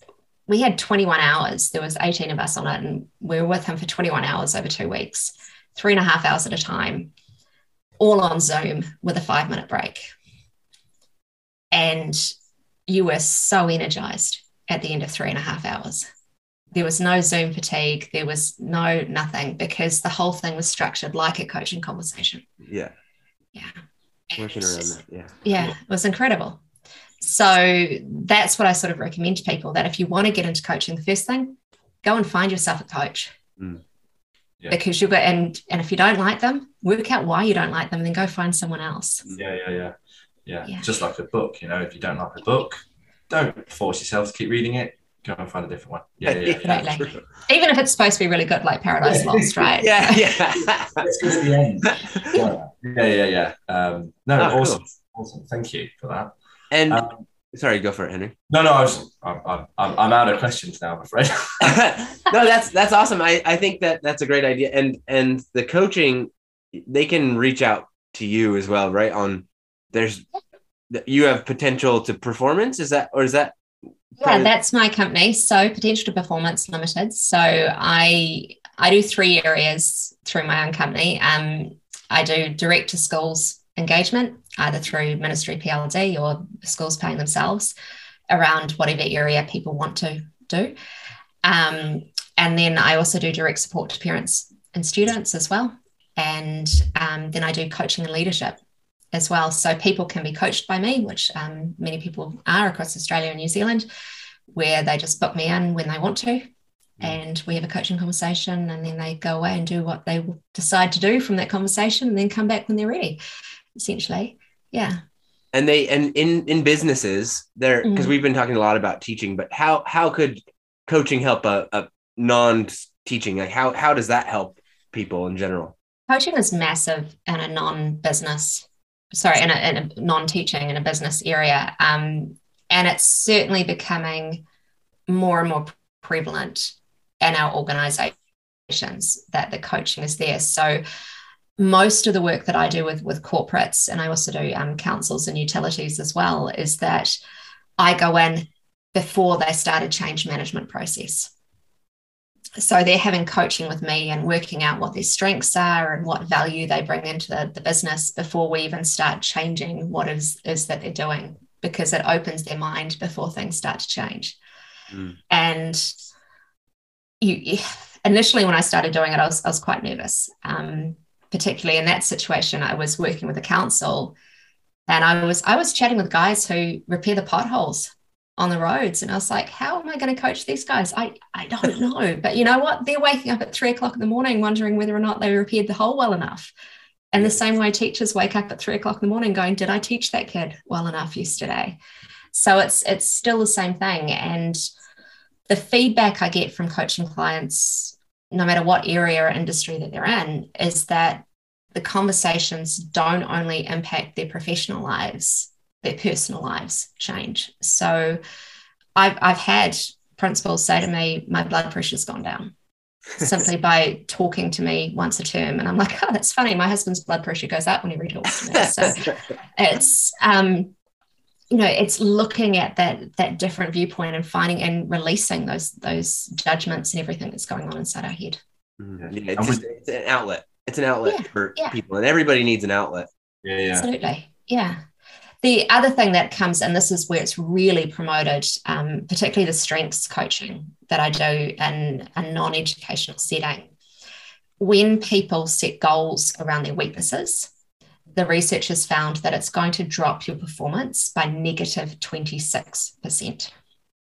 F: we had 21 hours. There was 18 of us on it, and we were with him for 21 hours over two weeks, three and a half hours at a time, all on Zoom with a five minute break. And you were so energized at the end of three and a half hours. There was no Zoom fatigue. There was no nothing because the whole thing was structured like a coaching conversation.
E: Yeah,
F: Yeah.
E: working around that. Yeah.
F: yeah, it was incredible. So that's what I sort of recommend to people that if you want to get into coaching, the first thing, go and find yourself a coach.
E: Mm.
D: Yeah.
F: Because you'll got and and if you don't like them, work out why you don't like them and then go find someone else.
D: yeah yeah yeah yeah
F: Yeah.
D: just like a book you know if you don't like a book don't force yourself to keep reading it go and find a different one yeah yeah, yeah.
F: Absolutely.
E: true.
F: Even if it's supposed to be really good, like Paradise Lost, right?
E: yeah, yeah.
D: Let's the end. yeah, yeah, yeah. Um, no,
E: Oh, cool.
D: awesome, awesome. Thank you for that.
E: And
D: Um,
E: sorry, go for it, Henry.
D: no, no, I was, I'm, I'm, I'm I'm out of questions now. I'm afraid.
E: no, that's that's awesome. I, I think that that's a great idea. And and the coaching, they can reach out to you as well, right? On there's you have potential to performance. Is that or is that?
F: Yeah, that's my company. So Potential to Performance Limited. So I I do three areas through my own company. Um, I do direct to schools engagement, either through Ministry PLD or schools paying themselves around whatever area people want to do. Um, and then I also do direct support to parents and students as well. And um, then I do coaching and leadership as well. So people can be coached by me, which um, many people are across Australia and New Zealand, where they just book me in when they want to. And we have a coaching conversation, and then they go away and do what they decide to do from that conversation, and then come back when they're ready. Essentially, yeah.
E: And they and in in businesses there because
F: Mhm.
E: we've been talking a lot about teaching, but how how could coaching help a, a non teaching? Like how how does that help people in general?
F: coaching is massive in a non-business sorry in a, in a non-teaching in a business area um, and it's certainly becoming more and more prevalent in our organizations that the coaching is there so most of the work that i do with with corporates and i also do um, councils and utilities as well is that i go in before they start a change management process. So they're having coaching with me and working out what their strengths are and what value they bring into the, the business before we even start changing what is is that they're doing because it opens their mind before things start to change.
E: Mm.
F: and you, initially when i started doing it i was, I was quite nervous. Um, particularly in that situation i was working with a council and i was i was chatting with guys who repair the potholes on the roads. And I was like, how am I going to coach these guys? I, I don't know. But you know what? They're waking up at three o'clock in the morning wondering whether or not they repaired the hole well enough. And the same way teachers wake up at three o'clock in the morning going, did I teach that kid well enough yesterday? So it's it's still the same thing. And the feedback I get from coaching clients, no matter what area or industry that they're in, is that the conversations don't only impact their professional lives, their personal lives change. So I've, I've had principals say to me, my blood pressure's gone down simply by talking to me once a term. And I'm like, oh, that's funny. My husband's blood pressure goes up whenever he talks to me. So it's, um, you know, it's looking at that that different viewpoint and finding and releasing those those judgments and everything that's going on inside our head.
D: Yeah.
E: Yeah, it's, just, it's an outlet. It's an outlet
F: Yeah,
E: for
F: yeah.
E: people, and everybody needs an outlet.
D: Yeah, yeah.
F: Absolutely. Yeah. The other thing that comes, and this is where it's really promoted, um, particularly the strengths coaching that I do in a non educational setting. When people set goals around their weaknesses, the research has found that it's going to drop your performance by negative 26%,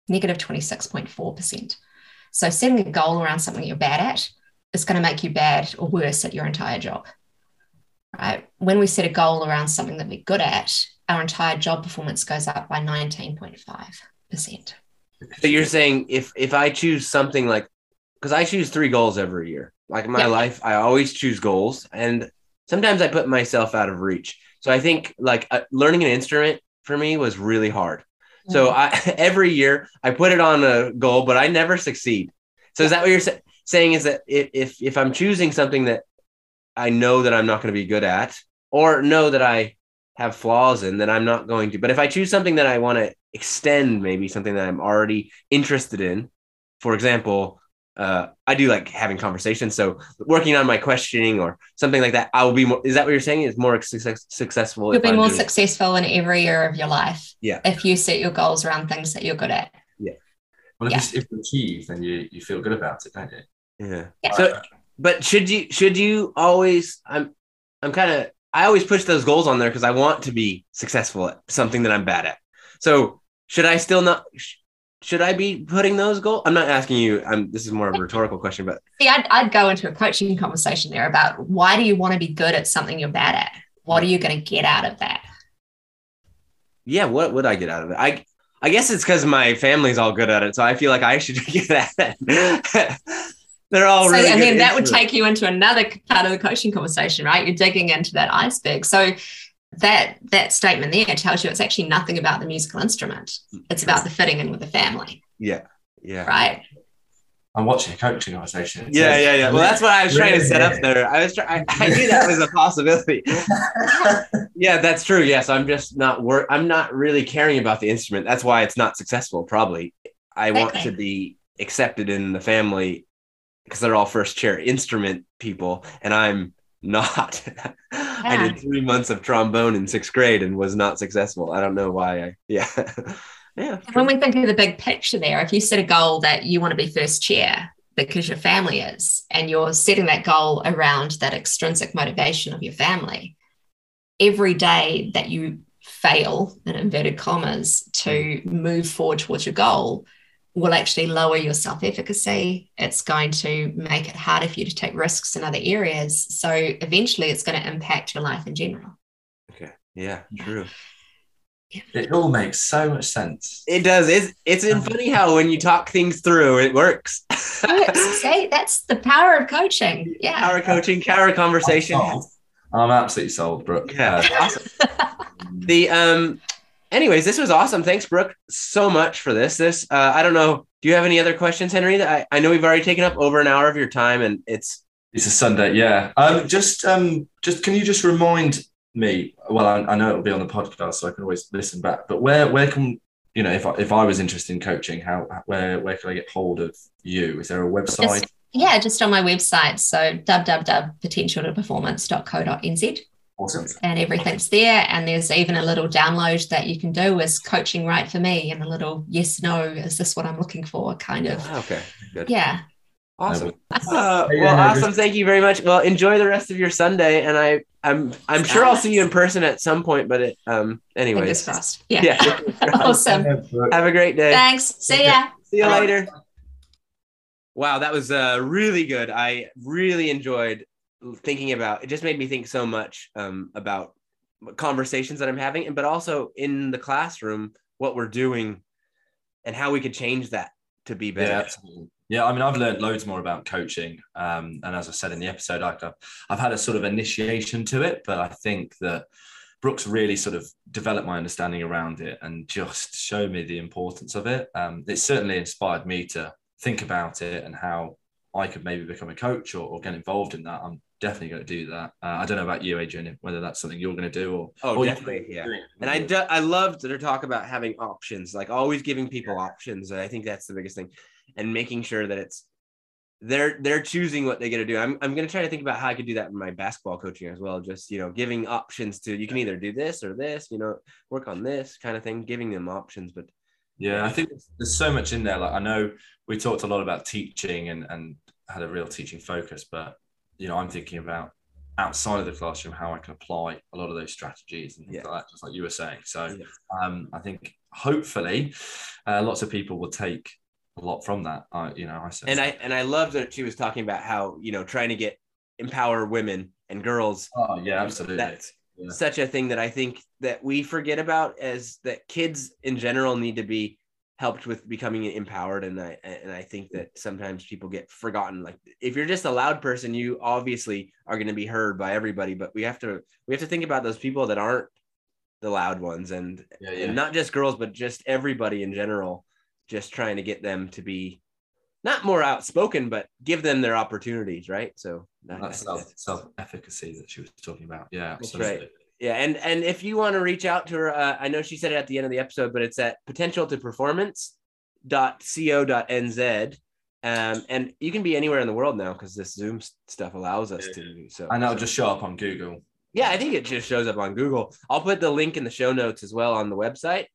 F: negative 26.4%. So setting a goal around something you're bad at is going to make you bad or worse at your entire job right? When we set a goal around something that we're good at, our entire job performance goes up by 19.5%.
E: So you're saying if if I choose something like because I choose three goals every year. Like in my
F: Yeah.
E: life, I always choose goals, and sometimes I put myself out of reach. So I think like uh, learning an instrument for me was really hard. So I every year I put it on a goal, but I never succeed. So is that what you're sa- saying? Is that if if, if I'm choosing something that I know that I'm not going to be good at, or know that I have flaws in, then I'm not going to. But if I choose something that I want to extend, maybe something that I'm already interested in, for example, uh, I do like having conversations. So working on my questioning or something like that, I will be more. Is that what you're saying? Is more success, successful?
F: You'll be
E: I'm
F: more
E: doing-
F: successful in every year of your life
E: Yeah.
F: if you set your goals around things that you're good at. Yeah.
D: Well, if,
F: Yeah.
D: it's, if you achieve, then you, you feel good about it, don't you?
E: Yeah.
F: Yeah.
E: So, but should you should you always? I'm I'm kind of I always push those goals on there because I want to be successful at something that I'm bad at. So should I still not? sh- Should I be putting those goals? I'm not asking you. I'm. This is more of a rhetorical question, but
F: See, I'd, I'd go into a coaching conversation there about why do you want to be good at something you're bad at? What are you going to get out of that?
E: yeah, what would I get out of it? I I guess it's because my family's all good at it, so I feel like I should get at it. They're all
F: So,
E: really.
F: and then that would take you into another part of the coaching conversation, right? You're digging into that iceberg. So that that statement there tells you it's actually nothing about the musical instrument. Mm, it's about the fitting in with the family,
E: Yeah. Yeah.
F: right?
D: I'm watching a coaching conversation. It
E: Yeah,
D: says-
E: yeah, yeah. Well, that's what I was trying to set up there. I was trying. I knew that was a possibility. yeah, that's true. Yes, I'm just not work. I'm not really caring about the instrument. That's why it's not successful. Probably, I want to be accepted in the family because they're all first chair instrument people, and I'm not. I did three months of trombone in sixth grade and was not successful. I don't know why. I yeah, yeah.
F: When we think of the big picture there, if you set a goal that you want to be first chair because your family is, and you're setting that goal around that extrinsic motivation of your family, every day that you fail, in inverted commas, to mm. move forward towards your goal will actually lower your self efficacy. It's going to make it harder for you to take risks in other areas. So eventually it's going to impact your life in general.
E: Okay. Yeah. True.
D: It all makes so much sense.
E: It does. It's it's funny how when you talk things through, it works.
F: See, that's the power of coaching. Yeah.
E: Power coaching, power conversation.
D: I'm. I'm absolutely sold, Brooke.
E: Yeah,
D: Uh,
E: awesome. The um, anyways, this was awesome. Thanks, Brooke, so much for this. This uh, I don't know. Do you have any other questions, Henry? I, I know we've already taken up over an hour of your time, and it's
D: It's a Sunday, yeah. Um, just, um, just can you just remind me? Well, I, I know it'll be on the podcast, so I can always listen back. But where, where can you know if I, if I was interested in coaching, how where where can I get hold of you? Is there a website?
F: Just, yeah, just on my website. So www.potentialtoperformance.co.nz
D: awesome.
F: and everything's there. And there's even a little download that you can do is coaching right for me and a little yes, no, is this what I'm looking for? Kind of.
E: okay. Good.
F: Yeah.
E: Awesome. Uh, well, awesome. Thank you very much. Well, enjoy the rest of your Sunday, and I I'm I'm sure I'll see you in person at some point. But it um
F: Fingers
E: anyways.
F: crossed. Yeah.
E: Yeah.
F: awesome.
E: Have a great day.
F: Thanks. See ya.
E: See you later. Wow, that was uh, really good. I really enjoyed thinking about. It just made me think so much um, about conversations that I'm having, and but also in the classroom, what we're doing, and how we could change that to be
D: Yeah,
E: better.
D: absolutely. Yeah, I mean, I've learned loads more about coaching, um, and as I said in the episode, I've, I've had a sort of initiation to it, but I think that Brooke's really sort of developed my understanding around it and just showed me the importance of it. Um, it certainly inspired me to think about it and how I could maybe become a coach or, or get involved in that. I'm definitely going to do that. Uh, I don't know about you, Adrian, whether that's something you're going to do or
E: Oh,
D: or
E: definitely, yeah. And I do, I loved their talk about having options, like always giving people options. And I think that's the biggest thing, and making sure that it's they're they're choosing what they're gonna do. I'm I'm gonna try to think about how I could do that in my basketball coaching as well. Just you know, giving options to you can either do this or this, you know, work on this kind of thing, giving them options. But
D: Yeah, I think there's so much in there. Like I know we talked a lot about teaching and and had a real teaching focus, but you know, I'm thinking about outside of the classroom how I can apply a lot of those strategies and things
E: Yeah.
D: like that, just like you were saying. So
E: Yeah.
D: um, I think hopefully uh, lots of people will take a lot from that. I, you know, I said
E: and I and I love that she was talking about how you know trying to get empower women and girls
D: oh yeah, absolutely.
E: That's
D: Yeah.
E: such a thing that I think that we forget about as that kids in general need to be helped with becoming empowered and I and I think mm. that sometimes people get forgotten like if you're just a loud person you obviously are going to be heard by everybody but we have to we have to think about those people that aren't the loud ones and,
D: Yeah, yeah.
E: and not just girls but just everybody in general just trying to get them to be not more outspoken but give them their opportunities right so
D: That's self self efficacy that she was talking about. Yeah,
E: That's
D: absolutely.
E: right. Yeah, and and if you want to reach out to her, uh, I know she said it at the end of the episode, but it's at potential to performance dot co dot nz um, and you can be anywhere in the world now because this Zoom stuff allows us to. So
D: And that'll
E: so-
D: just show up on Google.
E: yeah, I think it just shows up on Google. I'll put the link in the show notes as well on the website.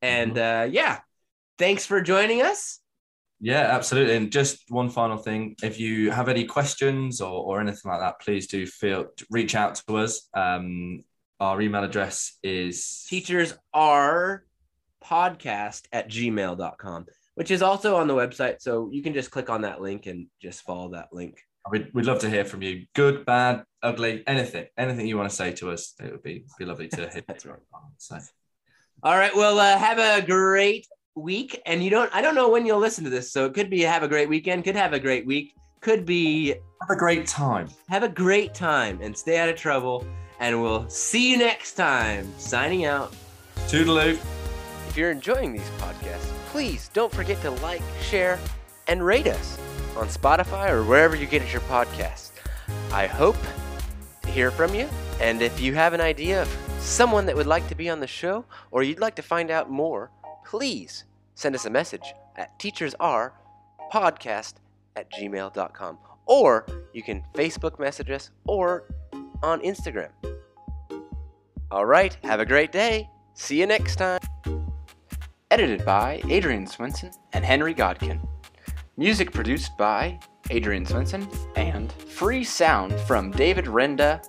E: And uh, yeah, thanks for joining us.
D: Yeah, absolutely. And just one final thing: if you have any questions or, or anything like that, please do feel reach out to us. Um, our email address is
E: Teachers are podcast at gmail.com, which is also on the website. So you can just click on that link and just follow that link.
D: We'd, we'd love to hear from you. Good, bad, ugly, anything, anything you want to say to us. It would be be lovely to hear. So
E: All right. Well, uh, have a great week. And you don't, I don't know when you'll listen to this. So it could be have a great weekend, could have a great week, could be
D: have a great time.
E: have a great time and stay out of trouble. And we'll see you next time. Signing out.
D: Toodaloo.
A: If you're enjoying these podcasts, please don't forget to like, share, and rate us. on Spotify or wherever you get your podcasts. I hope to hear from you, and if you have an idea of someone that would like to be on the show or you'd like to find out more, please send us a message at teacherspodcast at gmail.com. Or you can Facebook message us or on Instagram. All right, have a great day. See you next time.
G: Edited by Adrian Swenson and Henry Godkin. Music produced by Adrian Swenson and free sound from David Renda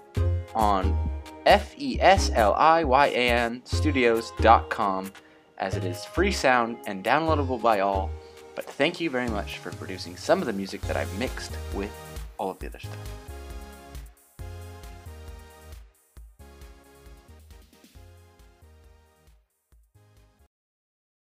G: on F E S L I Y A N studios.com as it is free sound and downloadable by all. But thank you very much for producing some of the music that I've mixed with all of the other stuff.